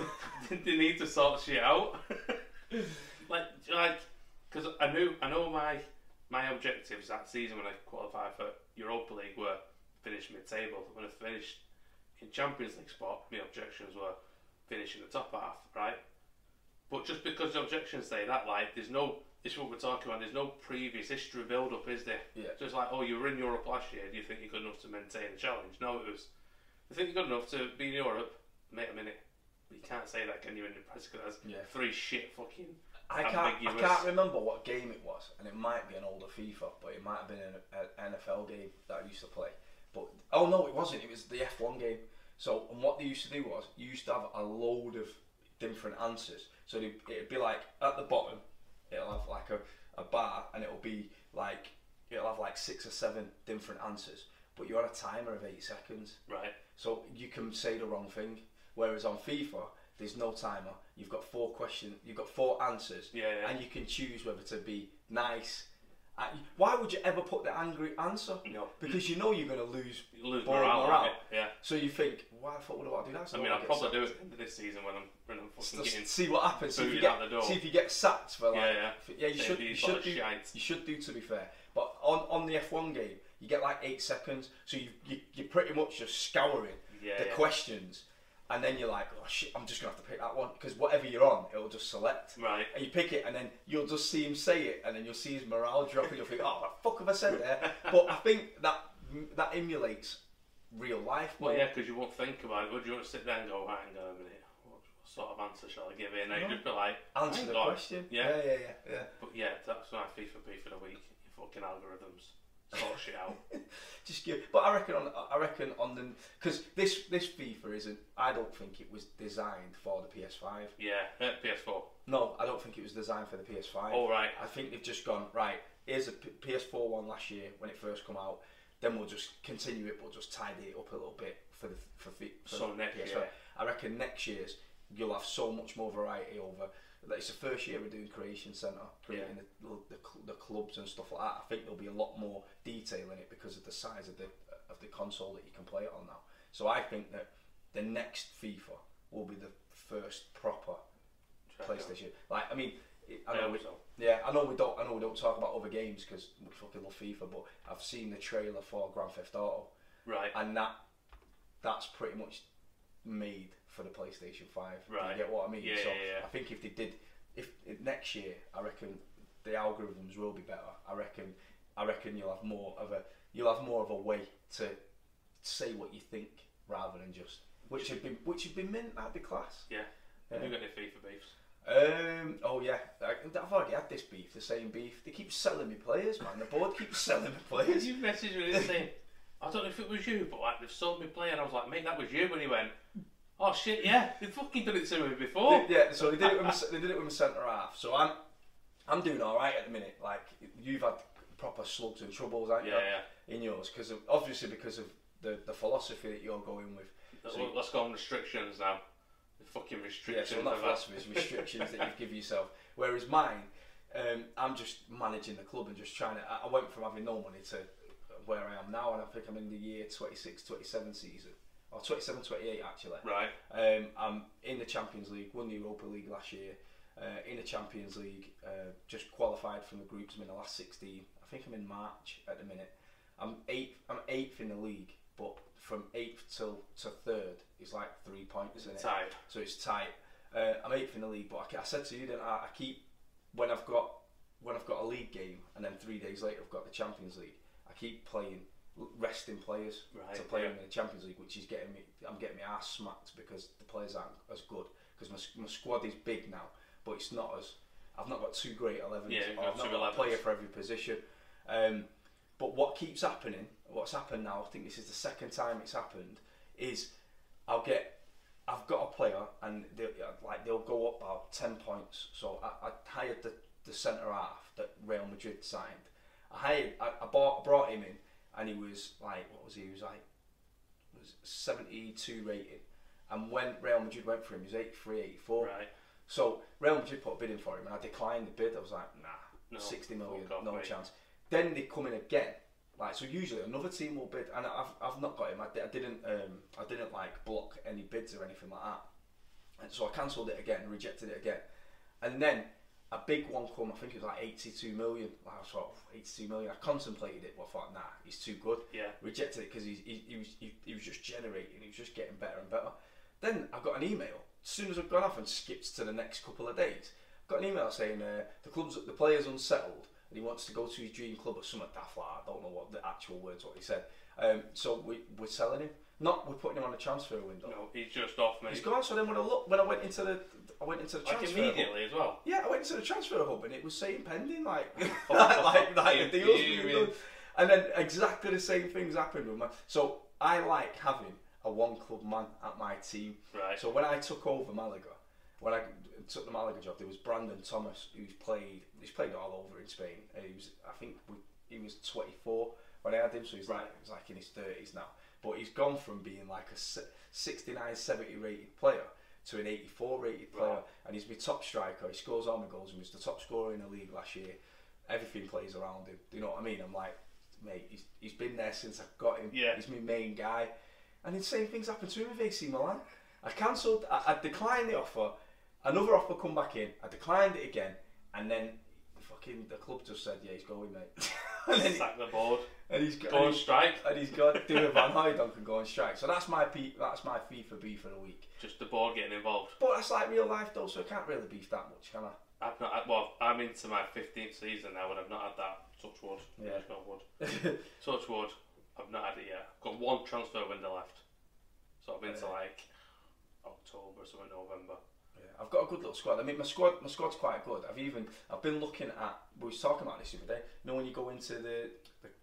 they need to sort shit out. like, like, because I knew, I know my my objectives that season when I qualified for Europa League were finish mid-table. When I finished in Champions League spot, my objections were finish in the top half, right? But just because the objections say that, like, there's no, this is what we're talking about, there's no previous history build up, is there? Yeah. Just like, oh, you were in Europe last year, do you think you're good enough to maintain the challenge? No, it was, I think you're good enough to be in Europe, mate, a minute. You can't say that, can you, in the press? Because that's Yeah. three shit fucking I can't. I ambiguous. can't remember what game it was, and it might be an older FIFA, but it might have been an, an NFL game that I used to play. But oh no, it wasn't. It was the F1 game. So and what they used to do was you used to have a load of different answers. So they- it'd be like at the bottom, it'll have like a, a bar, and it'll be like it'll have like six or seven different answers. But you're on a timer of eight seconds. Right. So you can say the wrong thing. Whereas on FIFA, there's no timer. You've got four questions. You've got four answers. Yeah, yeah. And you can choose whether to be nice, Uh, why would you ever put the angry answer? No. Because you know you're going to lose, You lose morale, morale. Yeah. So you think, why the fuck would I want to do that? So I mean, I'll probably do it at the end of this season when I'm when I'm fucking Just getting. see what happens. See if, you get, out the door. see if you get sacked for like. Yeah, yeah. yeah. You should. You should do. shite. You should do. To be fair, but on on the F1 game, you get like eight seconds, so you, you you're pretty much just scouring Yeah, the yeah. questions, and then you're like, oh shit, I'm just gonna have to pick that one because whatever you're on, it'll just select. Right. And you pick it, and then you'll just see him say it, and then you'll see his morale drop, and you'll think, oh, what the fuck have I said there? but I think that that emulates real life. Well, yeah, because you won't think about it. Would you want to sit there and go, right, hang on a minute, what, sort of answer shall I give here? And then you just be like, Answer the on. question. Yeah. yeah, yeah, yeah. yeah. But yeah, that's my FIFA beef of the week. Your fucking algorithms sort shit out. Just give, but I reckon on I reckon on the because this this FIFA isn't. I don't think it was designed for the PS5. Yeah, uh, PS4. No, I don't think it was designed for the PS5. Oh, right. I think they've just gone right. Here's a P- PS4 one last year when it first come out. Then we'll just continue it, but just tidy it up a little bit for the for, the, for So the next PS5. year. I reckon next year's you'll have so much more variety over. Like it's the first year we're doing Creation Centre, creating the, the, the clubs and stuff like that. I think there'll be a lot more detail in it because of the size of the of the console that you can play it on now. So I think that the next FIFA will be the first proper Check it out. PlayStation. Like, I mean, I know hope we, so. yeah, I know we don't, I know we don't talk about other games because we fucking love FIFA, but I've seen the trailer for Grand Theft Auto, Right. and that that's pretty much made for the PlayStation Five. Do You get what I mean? Yeah, so yeah, yeah. I think if they did, if, if next year, I reckon the algorithms will be better. I reckon, I reckon you'll have more of a, you'll have more of a way to say what you think rather than just which would be which would be mint. That'd be class. Yeah. Have you got any FIFA beefs? Um. Oh yeah. I, I've already had this beef. The same beef. They keep selling me players, man. The board keeps selling me players. You messaged me saying, I don't know if it was you, but like they've sold me player. And I was like, mate, that was you. And he went, oh shit, yeah, they've fucking done it to me before. yeah. So they did it with my, they did it with my centre half. So I'm I'm doing all right at the minute. Like you've had proper slugs and troubles, haven't Yeah, you? In yours, because obviously because of the the philosophy that you're going with. So Let's- Let's go on restrictions now. The fucking Yeah, restrictions. so not philosophies, restrictions that you give yourself. Whereas mine, um, I'm just managing the club and just trying to. I I went from having no money to where I am now, and I think I'm in the year 26, 27 season, or 27, 28 actually. Right. Um, I'm in the Champions League, won the Europa League last year. Uh, in the Champions League, uh, just qualified from the groups. I'm in the last 16. I think I'm in March at the minute. I'm eighth. I'm eighth in the league, but from eighth till to third is like three points in it. Tight. So it's tight. Uh, I'm eighth in the league, but I, I said to you that I, I keep when I've got when I've got a league game, and then three days later I've got the Champions League. I keep playing resting players Right, to play yeah. in the Champions League, which is getting me. I'm getting my ass smacked because the players aren't as good. Because my, my squad is big now, but it's not as. I've not got two great 11s. Yeah, you've or got I've not got a player for every position. Um, but what keeps happening, what's happened now, I think this is the second time it's happened, is I'll get, I've got a player and they like they'll go up about ten points. So I, I hired the, the centre half that Real Madrid signed. I hired, I, I bought, brought him in, and he was like, what was he? He was like, was seventy two rated. And when Real Madrid went for him, he was 83, 84. Right. So Real Madrid put a bid in for him, and I declined the bid. I was like, nah, No, 60 million, no mate. chance. Then they come in again. Like so, usually another team will bid, and I've, I've not got him. I, I didn't um, I didn't like block any bids or anything like that. And so I cancelled it again, rejected it again, and then a big one come. I think it was like 82 million. I thought 82 million. I contemplated it, but I thought, nah, he's too good. Yeah. Rejected it because he, he, he was he, he was just generating. He was just getting better and better. Then I got an email. As soon as I've gone off and skipped to the next couple of days, I got an email saying uh, the club's the player's unsettled and he wants to go to his dream club or something daft like. I don't know what the actual words what he said. Um, so we, we're selling him. Not we're putting him on a transfer window. No, he's just off, mate. He's gone. So then when I look, when I went into the, I went into the Like transfer. hub- immediately as well. yeah, I went to the transfer hub and it was saying pending, like Oh, like, like the deal's being done. And then exactly the same things happened with my. So I like having a one club man at my team. Right. So when I took over Malaga, when I took the Malaga job, there was Brandon Thomas who's played. He's played all over in Spain. Uh, He was, I think, he was 24 when I had him, so he's like he's like in his 30s now. But he's gone from being like a si- 69, 70 rated player to an 84 rated player, Right. and he's my top striker. He scores all my goals and was the top scorer in the league last year. everything plays around him. Do you know what I mean? I'm like, mate, he's, he's been there since I got him. Yeah. He's my main guy. And the same things happened to him with AC Milan. I cancelled, I, I declined the offer. Another offer come back in. I declined it again. And then fucking the club just said, yeah, he's going, mate. and, then he- Sack the board. And he's got Go on strike. and he's got doing Van Hooydonk and go on strike. So that's my P, that's my FIFA beef for the week. Just the board getting involved. But that's like real life though, so I can't really beef that much, can I? I've not had, well, I'm into my 15th season now and I've not had that. Touch wood. Yeah. Touch wood. Touch wood. I've not had it yet. I've got one transfer window left. So I've been to like October, so in November. Yeah, I've got a good little squad. I mean, my squad, my squad's quite good. I've even, I've been looking at. We was talking about this the other day. You know, when you go into the,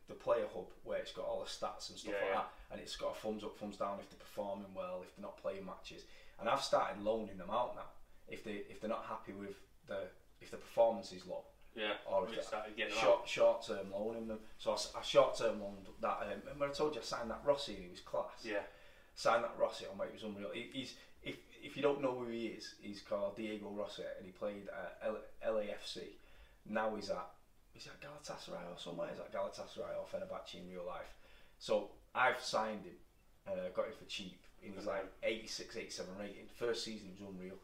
the player hub where it's got all the stats and stuff Yeah, like yeah. that, and it's got a thumbs up, thumbs down if they're performing well, if they're not playing matches. And I've started loaning them out now. If they if they're not happy with the if the performance is low, Yeah. or if short short term loaning them. So I short term loaned that. Um, remember I told you I signed that Rossi and he was class. Yeah. signed that Rossi on, mate. It was unreal. He, he's if if you don't know who he is, he's called Diego Rossi, and he played at L, LAFC. Now he's at he's at Galatasaray or somewhere. He's at Galatasaray or Fenerbahce in real life. So I've signed him, uh, got him for cheap. He was like 86, 87 rating. First season he was unreal.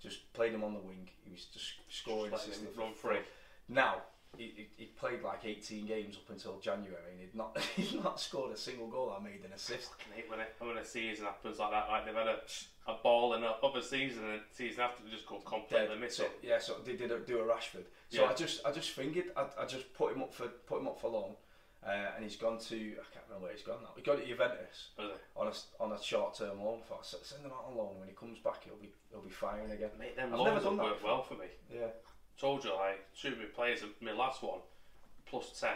Just played him on the wing. He was just scoring, Just letting assisting him for run free. Now he, he, played like 18 games up until January, and he'd not he'd not scored a single goal. I made an assist. I hate when, it, when a season happens like that. Like they've had a, a ball in a other season and the season after they just go completely Dead. missing. So, yeah, so they did a, do a Rashford. So Yeah. I just I just fingered. I, I just put him up for put him up for loan, uh, and he's gone to I can't remember where he's gone now. He got to Juventus it? on a on a short term loan. I thought send him out on loan. When he comes back, he'll be he'll be firing again. Mate, them I've loans never done that before. well for me. Yeah, Told you, like, two of my players, my last one, plus 10.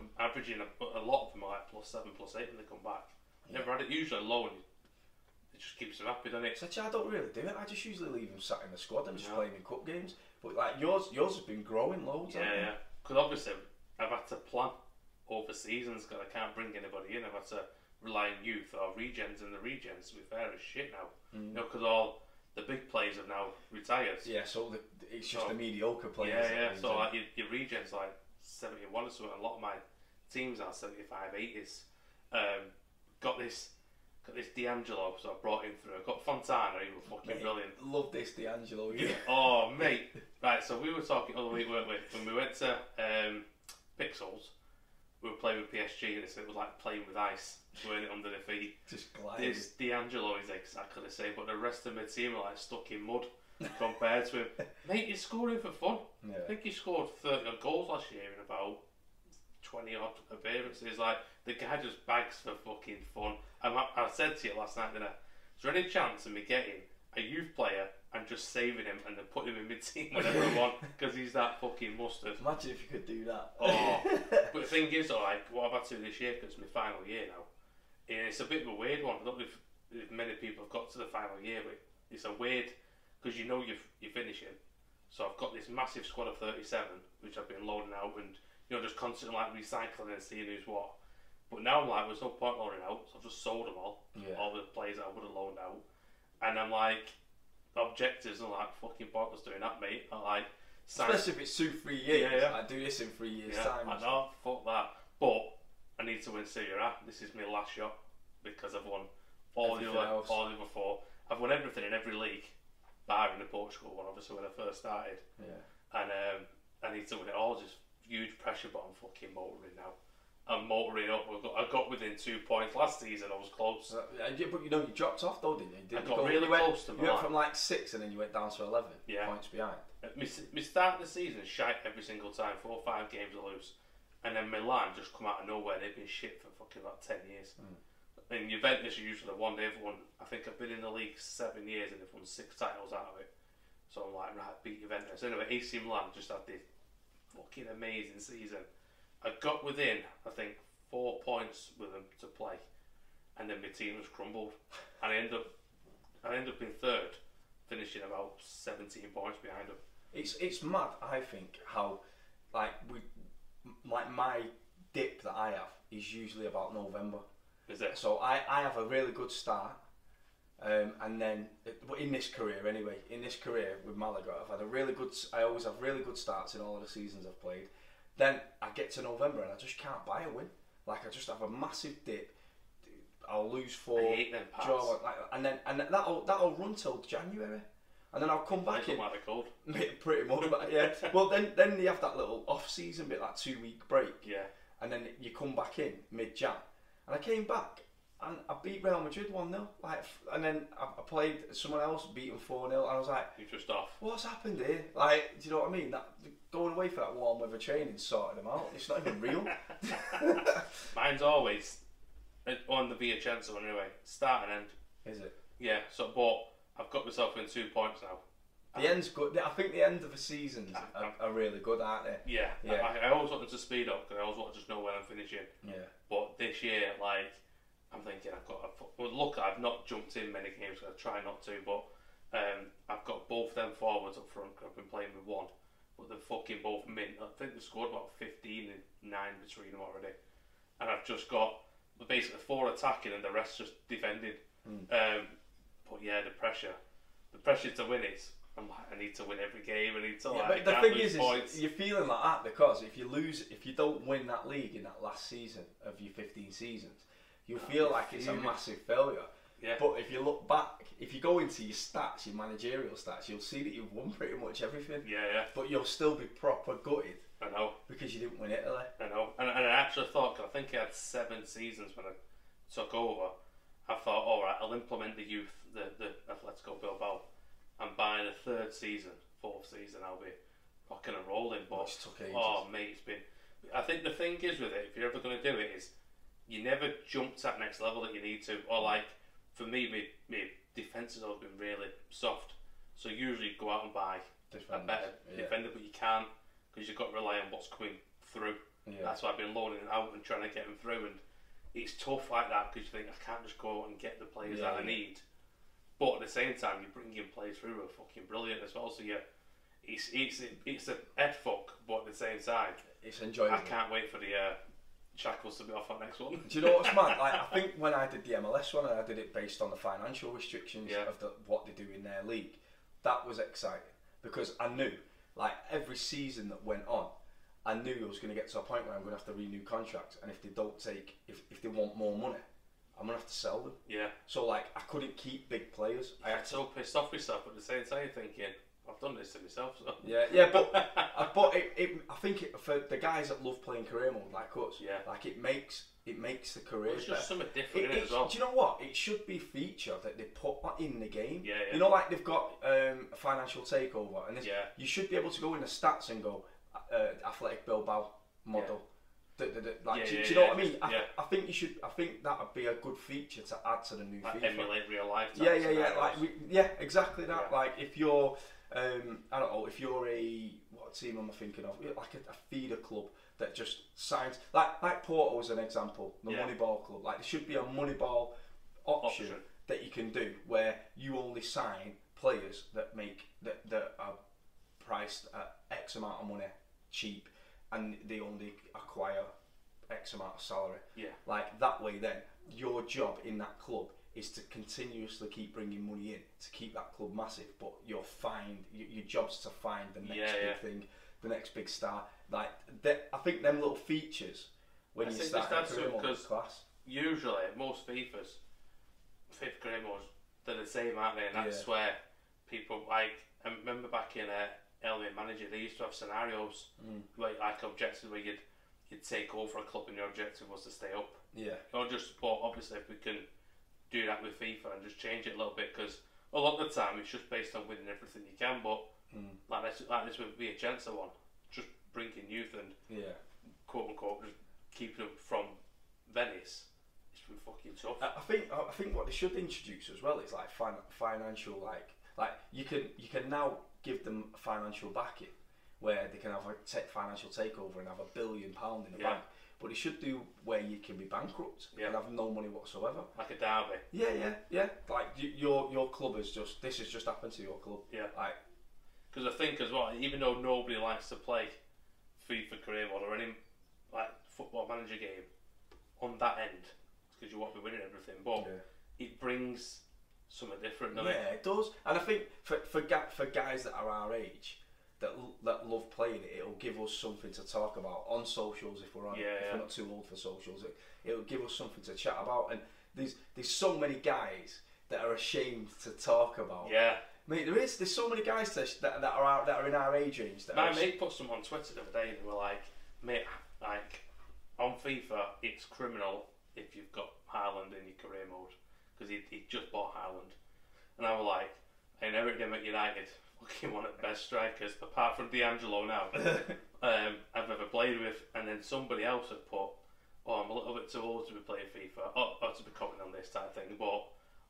I'm averaging a, a lot of them are like plus 7, plus 8 when they come back. Never had it. Usually loan, it just keeps them happy, doesn't it? so I don't really do it. I just usually leave him sat in the squad and just Yeah. play in cup games. But like yours, yours has been growing loads. Yeah, yeah. Because obviously, I've had to plan over seasons because I can't bring anybody in. I've had to rely on youth or regens, and the regens, to be fair, is shit now. Mm. You know, because all the big players have now retired. Yeah, so the, it's just So- the mediocre players. Yeah, yeah. So like your, your regions like seventy one or something. A lot of my teams are 75, 80s. Um, got this, got this D'Angelo. So I brought him through. I got Fontana. He was fucking Mate, brilliant. Love this D'Angelo. Yeah. Oh mate, right. So we were talking other week, weren't we? When we went to um, Pixels, we were playing with PSG, and it was like playing with ice, wearing it under the feet. Just gliding. This D'Angelo is exactly the same, but the rest of my team are like stuck in mud compared to him. Mate, he's scoring for fun. Yeah. I think he scored 30 odd goals last year in about 20 odd appearances. Like, the guy just bags for fucking fun. I, I said to you last night, didn't I? Is there any chance of me getting a youth player and just saving him and then put him in mid team whenever I want because he's that fucking mustard? Imagine if you could do that. Oh, but the thing is, though, like, what I've had to do this year, because it's my final year now, and it's a bit of a weird one. I don't know if, if many people have got to the final year, but it's a weird, because you know you're, you're finishing. So I've got this massive squad of 37, which I've been loading out and, you know, just constantly, like, recycling and seeing who's what. But now I'm like, there's no point loading out, so I've just sold them all. Yeah. All the players that I would have loaned out. And I'm like, objectives and like, fucking pointless doing that, mate. I like, Especially if it's two, three years. Yeah, yeah. I do this in three years' yeah, time. I know, fuck that. But I need to win Serie A. This is my last shot because I've won all the other, else. all the other four. I've won everything in every league, barring the Portugal one, obviously when I first started. Yeah. And um, I need to win it all. Just huge pressure, but I'm fucking motoring now. I'm motoring up. I got, I got within two points last season. I was close. Uh, yeah, but you know, you dropped off though, didn't you? Didn't I you got really you went, close to You went from like six and then you went down to 11 Yeah. points behind. Me, me start the season shite every single time, four or five games I lose. And then Milan just come out of nowhere. They've been shit for fucking about 10 years. And Juventus are usually the one they've won. I think I've been in the league seven years and they've won six titles out of it. So I'm like, right, beat Juventus. Anyway, AC Milan just had this fucking amazing season. I got within, I think, four points with them to play. And then my team was crumbled. And I end up, I end up in third, finishing about 17 points behind them. It's it's mad. I think how like we like my dip that I have is usually about November. Is it? So I, I have a really good start, um, and then but in this career anyway, in this career with Malaga, I've had a really good. I always have really good starts in all of the seasons I've played, Then I get to November and I just can't buy a win. Like I just have a massive dip. I'll lose four. I hate them pads. draw, like, and then and that'll that'll run till January, and then I'll come back in. what they're. Pretty much, but yeah. Well, then then you have that little off season bit, like two week break, Yeah. and then you come back in mid Jan. And I came back and I beat Real Madrid one 0 like, and then I, I played someone else, beat them four 0 and I was like, You're just off. what's happened here? Like, do you know what I mean? That going away for that warm weather training sorted them out. It's not even real. Mine's always on the Viacenzo anyway. Start and end. Is it? Yeah. So, but I've got myself in two points now. The end's good. I think the end of the seasons are, are really good, aren't they? Yeah. Yeah. I, I always want them to speed up because I always want to just know when I'm finishing. Yeah. But this year, like, I'm thinking I've got. A, well, look, I've not jumped in many games. I try not to, but um, I've got both them forwards up front. I've been playing with one, but they're fucking both mint. I think they've scored about 15 and nine between them already, and I've just got basically four attacking and the rest just defending. Um, but yeah, the pressure, the pressure to win it. I'm like, I need to win every game. I need to Yeah, like. but the thing is, is, you're feeling like that because if you lose, if you don't win that league in that last season of your 15 seasons, you feel like it's a massive failure. Yeah. But if you look back, if you go into your stats, your managerial stats, you'll see that you've won pretty much everything. yeah, yeah. But you'll still be proper gutted I know. because you didn't win Italy. I know, and, and I actually thought, 'cause I think I had seven seasons when I took over. I thought, all right, I'll implement the youth, the the Atletico Bilbao, and by the third season, fourth season, I'll be rocking and rolling. But oh, mate, it's been. I think the thing is with it, if you're ever going to do it, is you never jump to that next level that you need to, or like for me, my, my defense has always been really soft. So usually you go out and buy a better yeah. defender, but you can't because you've got to rely on what's coming through. Yeah. That's why I've been loaning out and trying to get them through, and it's tough like that because you think I can't just go out and get the players Yeah, that I need. But at the same time, you bring in players through who are fucking brilliant as well. So yeah, it's it's it's a head fuck, but at the same time, It's enjoyable. I can't wait for the uh, shackles to be off on next one. Do you know what's mad? Like, I think when I did the MLS one, and I did it based on the financial restrictions Yeah. of the, what they do in their league. That was exciting because I knew, like every season that went on, I knew I was going to get to a point where I'm going to have to renew contracts, and if they don't take, if, if they want more money, I'm going to have to sell them. yeah, So like, I couldn't keep big players. I had to so pissed off myself, but at the same time, thinking I've done this to myself. So Yeah, yeah, but but it, it, I think it, for the guys that love playing career mode like us, Yeah. like it makes it makes the career. It's just something different It, it as well. Do you know what? It should be featured that they put that in the game. Yeah, yeah. You know, like they've got um, a financial takeover, and this, Yeah. you should be able to go in the stats and go uh, Athletic Bilbao model. Da- da- da- like, Yeah, do, yeah, do you know yeah, what I mean? I, yeah. I think you should. I think that would be a good feature to add to the new like FIFA. emulate real life. Yeah, yeah, yeah. Like, we, yeah, exactly that. Yeah. Like, if you're, um, I don't know, if you're a what team am I thinking of? Like a, a feeder club that just signs, like like Porto as an example, the Yeah. Moneyball club. Like, there should be a Moneyball option, Option. that you can do where you only sign players that make that that are priced at X amount of money, cheap, and they only acquire X amount of salary. Yeah. Like that way, then your job in that club is to continuously keep bringing money in to keep that club massive. But your find your, your job's to find the next Yeah, big yeah. thing, the next big star. Like that, I think them little features when I you start this adds a to career it mode is 'cause class. usually most FIFAs, fifth grade modes, they're the same, aren't they? And that's Yeah. where people like. I remember back in uh, Elmate Manager, they used to have scenarios Mm. like like objectives where you'd you'd take over a club and your objective was to stay up. Yeah. Or just, but obviously if we can do that with FIFA and just change it a little bit because a lot of the time it's just based on winning everything you can. But Mm. like this, like this would be a chance one, just bringing youth and Yeah. quote unquote just keeping them from Venice. It's been fucking tough. I think I think what they should introduce as well is like fin- financial like like you can you can now give them financial backing where they can have a financial takeover and have a billion pound in the Yeah. bank. But it should do where you can be bankrupt Yeah. and have no money whatsoever. like a derby. Yeah, yeah, yeah. Like your your club is just this has just happened to your club. Yeah. Like Because I think as well, even though nobody likes to play FIFA career mode or any like football manager game on that end, because you want to be winning everything, but Yeah. it brings something different. doesn't Yeah, it? it does. And I think for for ga- for guys that are our age that that love playing it, it'll give us something to talk about on socials if we're on, Yeah, if yeah. we're not too old for socials. It, it'll give us something to chat about. And there's there's so many guys that are ashamed to talk about. Yeah. Mate, there is. There's so many guys that, that, that are out, that are in our age range. That My are, mate put some on Twitter the other day and they were like, mate, like, on FIFA, it's criminal if you've got Haaland in your career mode. Because he, he just bought Haaland. And I was like, I inherited him at United. Fucking one of the best strikers, apart from D'Angelo now, um, I've ever played with. And then somebody else had put, oh, I'm a little bit too old to be playing FIFA, or, or to be commenting on this type of thing. But,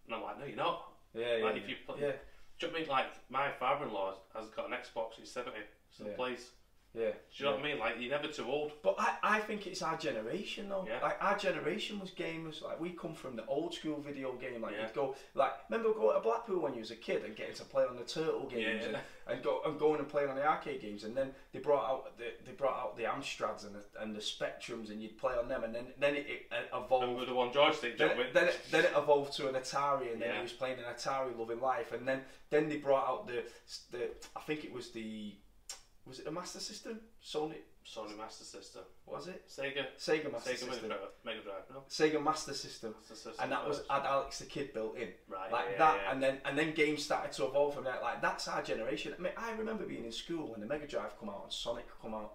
and I'm like, no, you're not. yeah, yeah, like, if you play, yeah, do you know what I mean? Like, my father-in-law has got an Xbox, he's 70, still Yeah. plays. Yeah. Do you know what I mean? Like, you're never too old. But I, I think it's our generation though. Yeah. Like our generation was gamers. Like we come from the old school video game. Like Yeah. you'd go like remember going to Blackpool when you was a kid and getting to play on the turtle games Yeah. and, and go and going and playing on the arcade games and then they brought out the they brought out the Amstrads and the, and the Spectrums and you'd play on them and then then it, it uh, evolved. Remember the one joystick Then, with? then, it, then it evolved to an Atari, and then Yeah. he was playing an Atari, loving life, and then then they brought out the the I think it was the was it a Master System, Sony, Sony Master System. was it Sega. Sega Master Sega Mega System, Drive. Mega Drive, no? Sega Master System, Master System and that was had Alex the Kid built in, Right, like yeah, that, yeah. and then and then games started to evolve from that. Like that's our generation. I mean, I remember being in school when the Mega Drive come out and Sonic come out,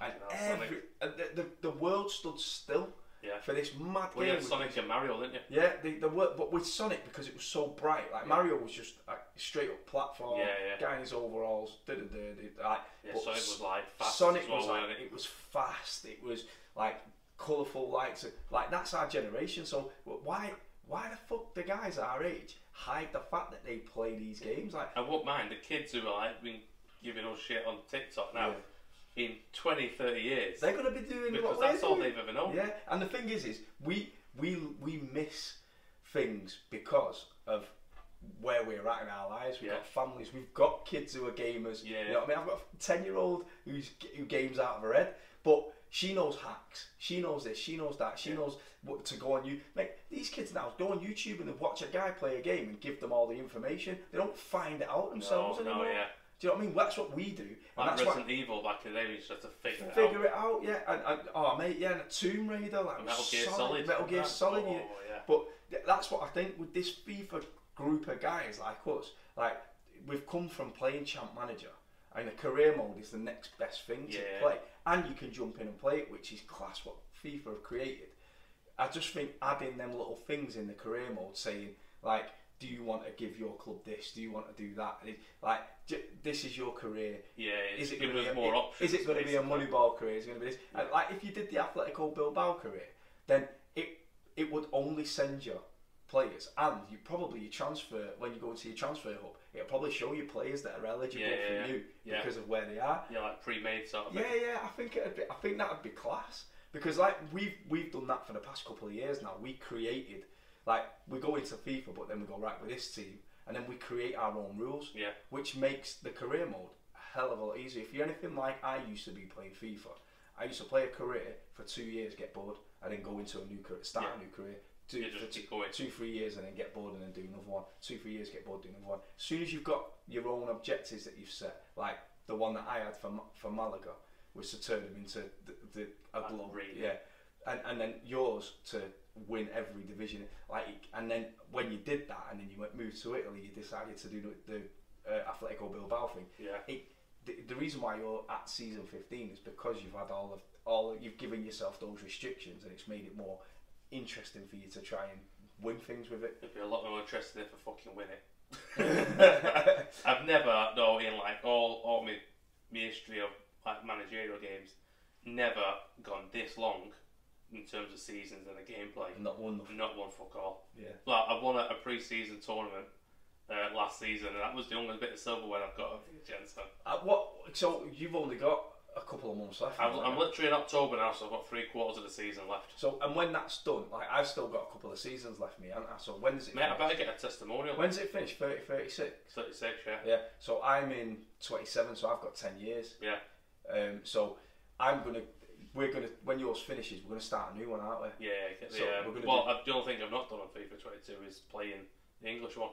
and Fucking hell, Sonic. every and the, the the world stood still Yeah. for this mad Well, game. had Sonic and Mario, didn't you? Yeah, the, the work, but with Sonic because it was so bright. Like Mario was just a straight up platform, Yeah, yeah. guy in his overalls, da da da. Like, Yeah, Sonic was like fast Sonic well, was like it? it was fast. It was like colourful lights. Like that's our generation. So why why the fuck the guys our age hide the fact that they play these games? Like I won't mind the kids who are like been giving us shit on TikTok now. In 20, 30 years, they're gonna be doing because that's all doing. they've ever known. Yeah, and the thing is, is we we we miss things because of where we're at in our lives. We've Yeah. got families. We've got kids who are gamers. Yeah. You know what I mean? I've got a ten year old who's who games out of her head, but she knows hacks. She knows this. She knows that. She Yeah. knows what to go on you. Mate, these kids now go on YouTube and they watch a guy play a game and give them all the information. They don't find it out themselves no, anymore. yeah. Do you know what I mean? That's what we do. and Like that's why- Resident Evil back in the day, we just had to figure, figure it out. Figure it out, yeah. And, and oh mate, yeah, and a Tomb Raider, like Metal Gear solid, Solid. Metal Gear Solid, oh, yeah. yeah. But th- that's what I think with this FIFA group of guys like us, like we've come from playing Champ Manager, and a career mode is the next best thing to Yeah. play, and you can jump in and play it, which is class what FIFA have created. I just think adding them little things in the career mode, saying like, do you want to give your club this? Do you want to do that? It- Like, j- this is your career Yeah, is it giving going to us be more options. Is it going to be a. Moneyball career? Is it going to be this? And like if you did the Atletico Bilbao career, then it it would only send you players, and you probably your transfer when you go into your transfer hub, it'll probably show you players that are eligible Yeah, for yeah, you yeah. because of where they are. Yeah, like pre-made sort of Yeah, thing. yeah, I think it'd be, I think that'd be class because like we've we've done that for the past couple of years now. We created like we go into FIFA, but then we go right with this team, and then we create our own rules, Yeah. which makes the career mode a hell of a lot easier. If you're anything like I used to be playing FIFA, I used to play a career for two years, get bored, and then go into a new career, start a new career. Two, You just for keep two, going. two, three years, and then get bored, and then do another one. Two, three years, get bored, do another one. As soon as you've got your own objectives that you've set, like the one that I had for for Malaga was to turn them into the, the a globe, really? yeah, and and then yours to win every division, like, and then when you did that, and then you went moved to Italy, you decided to do the, the uh, Atletico Bilbao thing. Yeah. It, the, the reason why you're at season 15 is because you've had all of all you've given yourself those restrictions, and it's made it more interesting for you to try and win things with it. It'd be a lot more interesting if I fucking win it. I've never, though, in like all all my, my history of like managerial games, never gone this long in terms of seasons and the gameplay. Not nothing. Not one fuck all. Yeah. Like I won at a pre-season tournament uh, last season, and that was the only bit of silverware I've got of Jensen. Uh, what? So you've only got a couple of months left. I'm, I'm literally in October now, so I've got three quarters of the season left. so and when that's done, like I've still got a couple of seasons left me, haven't I? So when does it? Mate, I finish? better get a testimonial. When's it finish? 30, 36? 36, yeah. Yeah. So I'm in 27, so I've got 10 years. Yeah. Um, so I'm gonna, we're gonna, when yours finishes, we're gonna start a new one, aren't we? Yeah, So um, we're gonna well, do- uh, the only thing I've not done on FIFA 22 is playing the English one.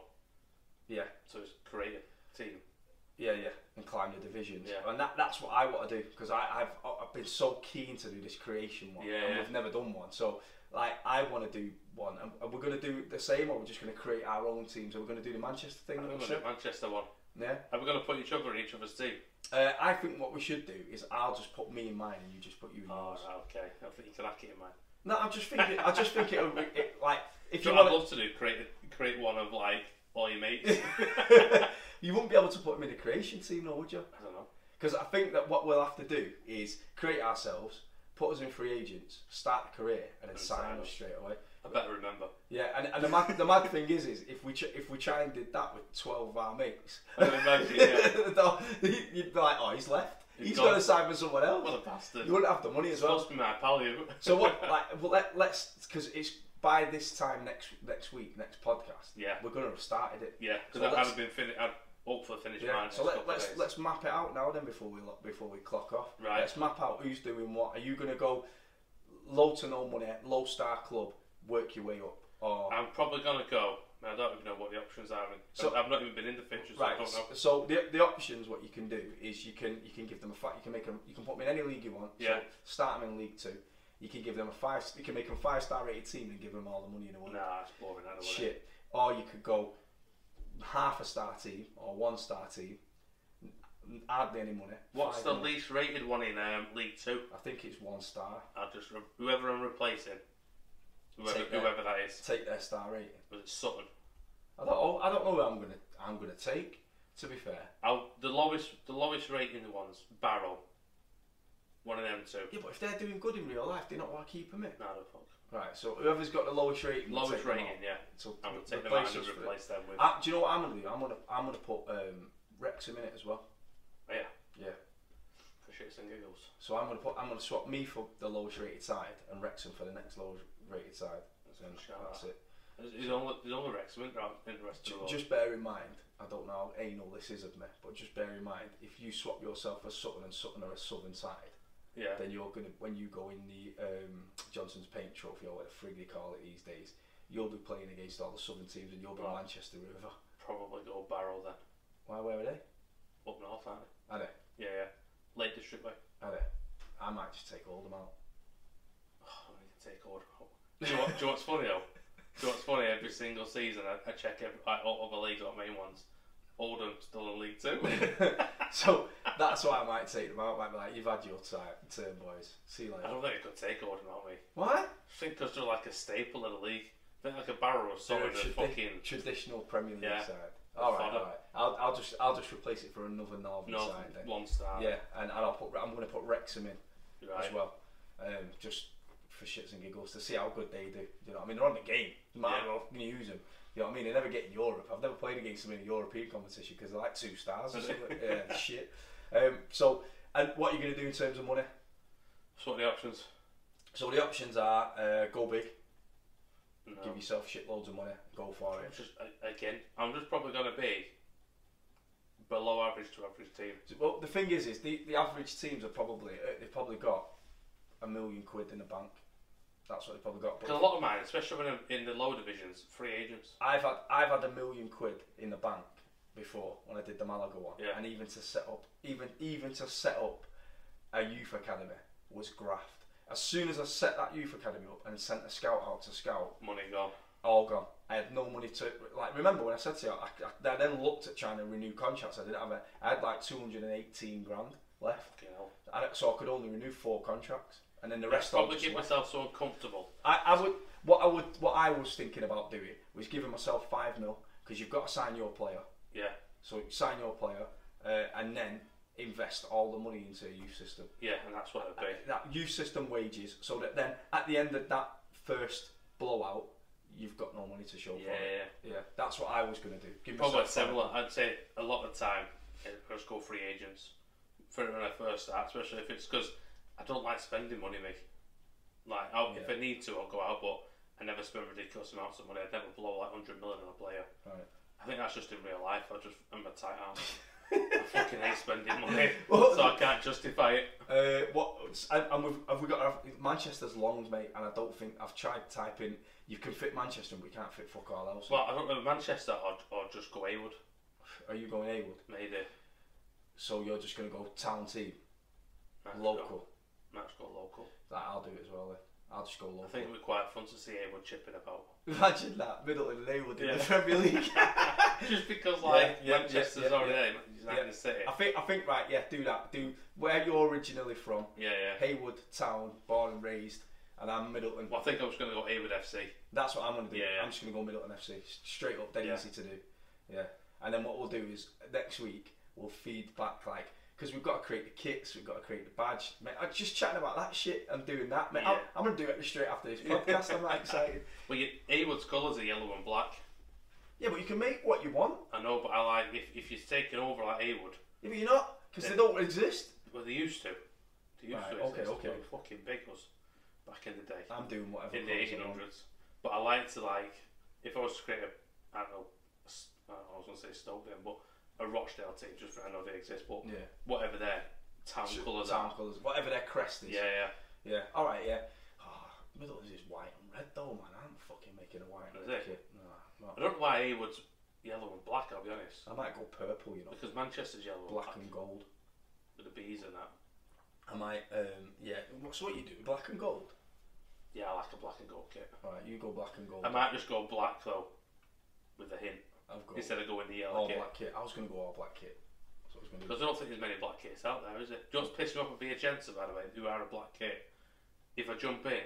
Yeah. So it's create a team. Yeah, yeah, and climb the divisions. Yeah. And that, that's what I want to do because I've I've been so keen to do this creation one, Yeah, and we've never done one. So like I want to do one, and, we're going to do the same, or we're just going to create our own teams. Are we going to do the Manchester thing? I'm going to said? do Manchester one. Yeah. Are we going to put each other in each other's team? Uh, I think what we should do is I'll just put me in mine, and you just put you in Oh, yours. okay. I think you can hack it in mine. No, I'm just thinking. I just think it'll be it, like if you know I'd love to do? Create create one of like all your mates. you wouldn't be able to put him in the creation team, though, would you? I don't know. Because I think that what we'll have to do is create ourselves, put us in free agents, start the career, and then And sign us straight away. I better remember. Yeah, and, and the mad the mad thing is, is if we ch- if we try and did that with twelve of our mates, I can imagine, yeah. you'd be like, oh, he's left. He's got to sign with someone else. What a bastard. You wouldn't have the money as well. supposed to be my pal, you. So what? Like, well, let, let's because it's by this time next next week, next podcast. Yeah. we're gonna have started it. Yeah, So because I let's- haven't been finished. I'd hopefully finish Yeah. mine. So let, of let's let's map it out now then before we before we clock off. Right. Let's map out who's doing what. Are you gonna go low to no money, low star club, work your way up, or I'm probably gonna go. I don't even know what the options are. So- I've not even been in the fixtures, so I Right. don't know. So the, the options, what you can do is you can you can give them a five. You can make them. You can put them in any league you want. Yeah. So start them in League Two. You can give them a five. You can make them five star rated team and give them all the money in the world. Nah, it's boring. I don't want it. Shit. Or you could go half a star team or one star team. Hardly any money. What's the least rated one in um, League Two? I think it's one star. I'll just re- whoever I'm replacing, whoever, that. whoever that is. Take their star rating. Was it Sutton? I don't. know- I don't know who I'm gonna. I'm gonna take. To be fair. I'll, the lowest, the lowest rating ones, Barrow. One of them two. Yeah, but if they're doing good in real life, they not want to keep them in. No, the fuck. Right. So whoever's got the lowest rating. Lowest take them rating, out. yeah. So I'm gonna take them replace out and us for replace them with. Ah, do you know what I'm gonna do? I'm gonna I'm gonna put um, Wrexham in it as well. Oh, yeah, Yeah. for shits and giggles. So I'm gonna put I'm gonna swap me for the lowest rated side and Wrexham for the next lowest rated side. And that's out. it. There's, there's only, there's only Wrexham in the in the rest of the Ju- world. Just bear in mind, I don't know how anal this is of me, but just bear in mind, if you swap yourself for Sutton and Sutton are a southern side, yeah. then you're gonna when you go in the um, Johnstone's Paint Trophy or what the frig they call it these days, you'll be playing against all the southern teams and you'll be. Manchester River. Probably go Barrow then. Why? Where are they? Up north, aren't they? Are they? Yeah, yeah. Lake District way. Are they? I might just take all of them out. Oh, I need to take out. Do you, know what, do you know what's funny though? Do you know what's funny? Every single season I, I check every, like, all other leagues, not main ones. Oldham still in League Two. so that's why I might take them out. Might be like, you've had your time, turn, boys. See you later. I don't think I could take Oldham, aren't we? Why? I think because they're like a staple of the league. I think like a Barrow or They're something. a fucking traditional Premier League Yeah. side. All right, all right. I'll, I'll just I'll just replace it for another northern no side then. one star. Yeah, and, and I'll put I'm going to put Wrexham in right. as well, um, just for shits and giggles to see how good they do. You know, what I mean, they're on the game. You might as Yeah. well use them. You know what I mean? They never get in Europe. I've never played against them in a European competition because they're like two stars or Are something. yeah, shit. Um, so, and what are you going to do in terms of money? So what are the options? So the options are uh, go big, No. give yourself shitloads of money, go for it. just again. I'm just probably gonna be below average to average team. Well, the thing is, is the, the average teams are probably uh, they've probably got a million quid in the bank. That's what they've probably got. Because a lot of mine, especially when I'm in the lower divisions, free agents. I've had I've had a million quid in the bank before when I did the Malaga one, Yeah. and even to set up even even to set up a youth academy was graft. As soon as I set that youth academy up and sent a scout out to scout, Money gone. all gone. I had no money to like. Remember when I said to you, I, I, I then looked at trying to renew contracts. I didn't have. it. I had like two hundred and eighteen grand left, You know. and so I could only renew four contracts, and then the rest Probably keep myself so uncomfortable. I, I would. What I would. What I was thinking about doing was giving myself five mil because you've got to sign your player. Yeah. So sign your player, uh, and then invest all the money into a youth system. Yeah, and that's what it'd be. That youth system wages, so that then at the end of that first blowout, you've got no money to show Yeah, for it. yeah. Yeah, that's what I was going to do. Give Probably similar. mil. I'd say a lot of time, just go free agents for when I first start, especially if it's because I don't like spending money. Me, like I'll, if I need to, I'll go out, but I never spend ridiculous amounts of money. I'd never blow like hundred million on a player. Right. I think that's just in real life. I just I'm a tight arm. I fucking hate spending money, Well- so I can't justify it. Uh, what? And, and we've, have we got our, Manchester's longs, mate? And I don't think I've tried typing. You can fit Manchester, but you can't fit fuck all else. Well, I don't know Manchester or, or just go Heywood, Are you going Heywood? maybe. So you're just going to go town team, local. Go, might just go local. That I'll do it as well. Then. I'll just go local. I think it'd be quite fun to see Heywood chipping about. Imagine that Middleton and Heywood in Yeah. the Premier League. Just because, like, yeah, Manchester's yeah, already there, he's not Yeah. going to say. I think I think right. Yeah, do that. Do where you're originally from. Yeah, yeah. Heywood town, born and raised, and I'm Middleton. Well, I think I was going to go Heywood FC. That's what I'm gonna do. Yeah. I'm just gonna go Middleton FC, straight up, dead easy to do. Yeah, and then what we'll do is next week we'll feed back like because we've got to create the kits, we've got to create the badge. Mate, I'm just chatting about that shit and doing that. Mate, I'm, I'm gonna do it straight after this podcast. I'm that excited. Well, you, Heywood's colours are yellow and black. Yeah, but you can make what you want. I know, but I like if, if you're taking over like Heywood. Yeah, but you're not because they don't exist. Well, they used to. They used Right, to. okay, exist. okay. Were fucking big us back in the day. I'm doing whatever. in the colours I want. 1800s. But I like to like if I was to create a I don't know I was going to say Stoke then, but a Rochdale team just for I know they exist, but Yeah. whatever their town Sh- colours town are. colours, whatever their crest is. Yeah, yeah. Yeah. All right. Yeah. Oh, Middleton's is white and red though, man. I'm fucking making a white and Is red it? kit. No. I don't know why Heywood's yellow and black. I'll be honest, I might go purple. You know, because Manchester's yellow and black black, and gold. with the bees and that. I might. Um, yeah. What's what you do? Black and gold. Yeah, I like a black and gold kit. All right. You go black and gold. I might just go black though, with a hint I've got instead of going the yellow all kit. black kit. I was gonna go all black kit. That's I was gonna. Because I don't think there's many black kits out there, is it? Just piss me off with Piacenza, by the way, who are a black kit. If I jump in,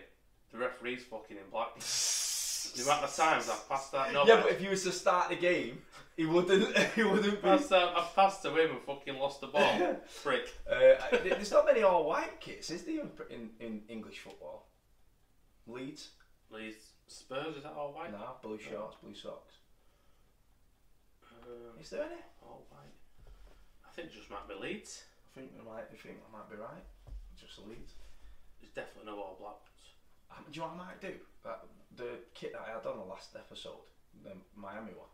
the referee's fucking in black. the amount of times I've passed that. No, yeah, but if you was to start the game, he wouldn't. He wouldn't be. passed I've passed to him and fucking lost the ball. Frick. Uh, there's not many all white kits, is there, in, in, in English football? Leeds? Leeds Spurs, is that all white? Nah, blue shorts, blue socks. Um, Is there any? all white. I think it just might be Leeds. I think I might. I think I might be right. Just Leeds. There's definitely no all black ones. Um, do you know what I might do? That, the kit that I had on the last episode, the Miami one.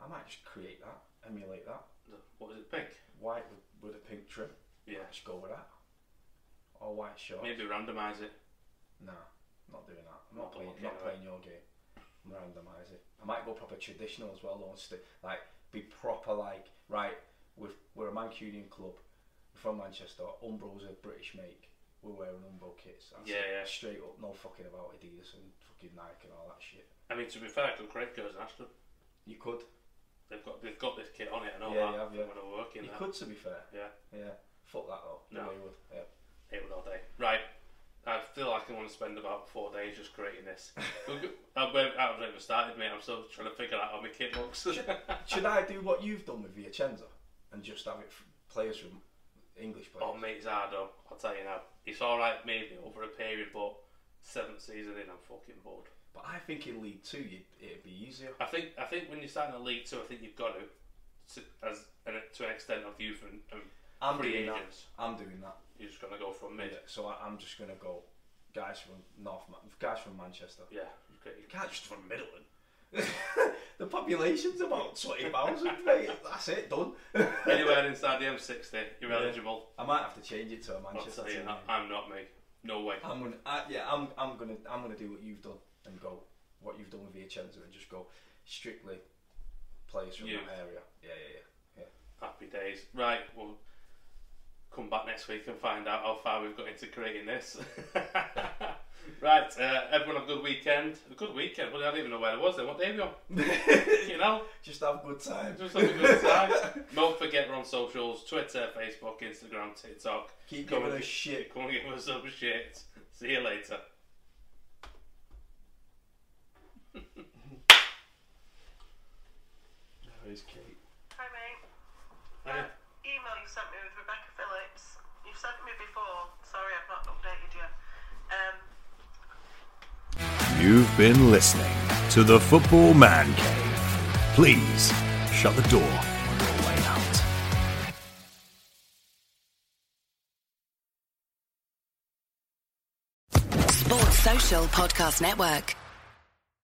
I might just create that, emulate that. The, what is it, pink? White with, with a pink trim. Yeah. Just go with that. All white shorts. Maybe randomise it. Nah, not doing that. I'm not Not playing. Not playing your game. Randomise it. I might go proper traditional as well. Though, like be proper. Like right, we've, we're a Mancunian club. We're from Manchester. Umbro's a British make. We're wearing Umbro kits. That's Yeah, yeah. Straight up, no fucking about Adidas and fucking Nike and all that shit. I mean, to be fair, I could create Curzon Ashton. You could. They've got they've got this kit on it. I know Yeah, that. you have, yeah. When I work in You that. could, to be fair. Yeah. Yeah. Fuck that though. No. Yeah, you would. Yeah. It would all day. Right. I feel like I want to spend about four days just creating this. I haven't even started, mate. I'm still trying to figure out how my kit looks. Should I do what you've done with Venezia and just have it players from English players? oh, mate, though. I'll tell you now. It's all right, maybe over a period, but seventh season in, I'm fucking bored. But I think in League Two, you'd, it'd be easier. I think I think when you're starting a league two, I think you've got to, to as an, to an extent of youth and, and I'm free doing that. I'm doing that. You're just gonna go from mid. Yeah, so I, I'm just gonna go guys from North, Ma- guys from Manchester. Yeah. You can't just from Middleton. the population's about twenty thousand, mate. That's it, done. Anywhere inside the M60, you're Yeah. eligible. I might have to change it to a Manchester team. that. I'm not me. No way. I'm gonna, I, yeah, I'm, I'm gonna, I'm gonna do what you've done and go what you've done with Venezia and just go strictly players from Youth. that area. Yeah, yeah, yeah. Happy days. Right, we'll come back next week and find out how far we've got into creating this. right, uh, everyone have a good weekend. A good weekend? Well, I don't even know where it was then. What day are we on? you know? Just have a good time. Just have a good time. Don't forget we're on socials Twitter, Facebook, Instagram, TikTok. Keep Come giving us shit. Come and give us some shit. See you later. Where's Kate? Hi mate. Hiya. That email you sent me with Rebecca Phillips. You've sent me before. Sorry, I've not updated you. Um, You've been listening to the Football Man Cave. Please shut the door on your way out. Sports Social Podcast Network.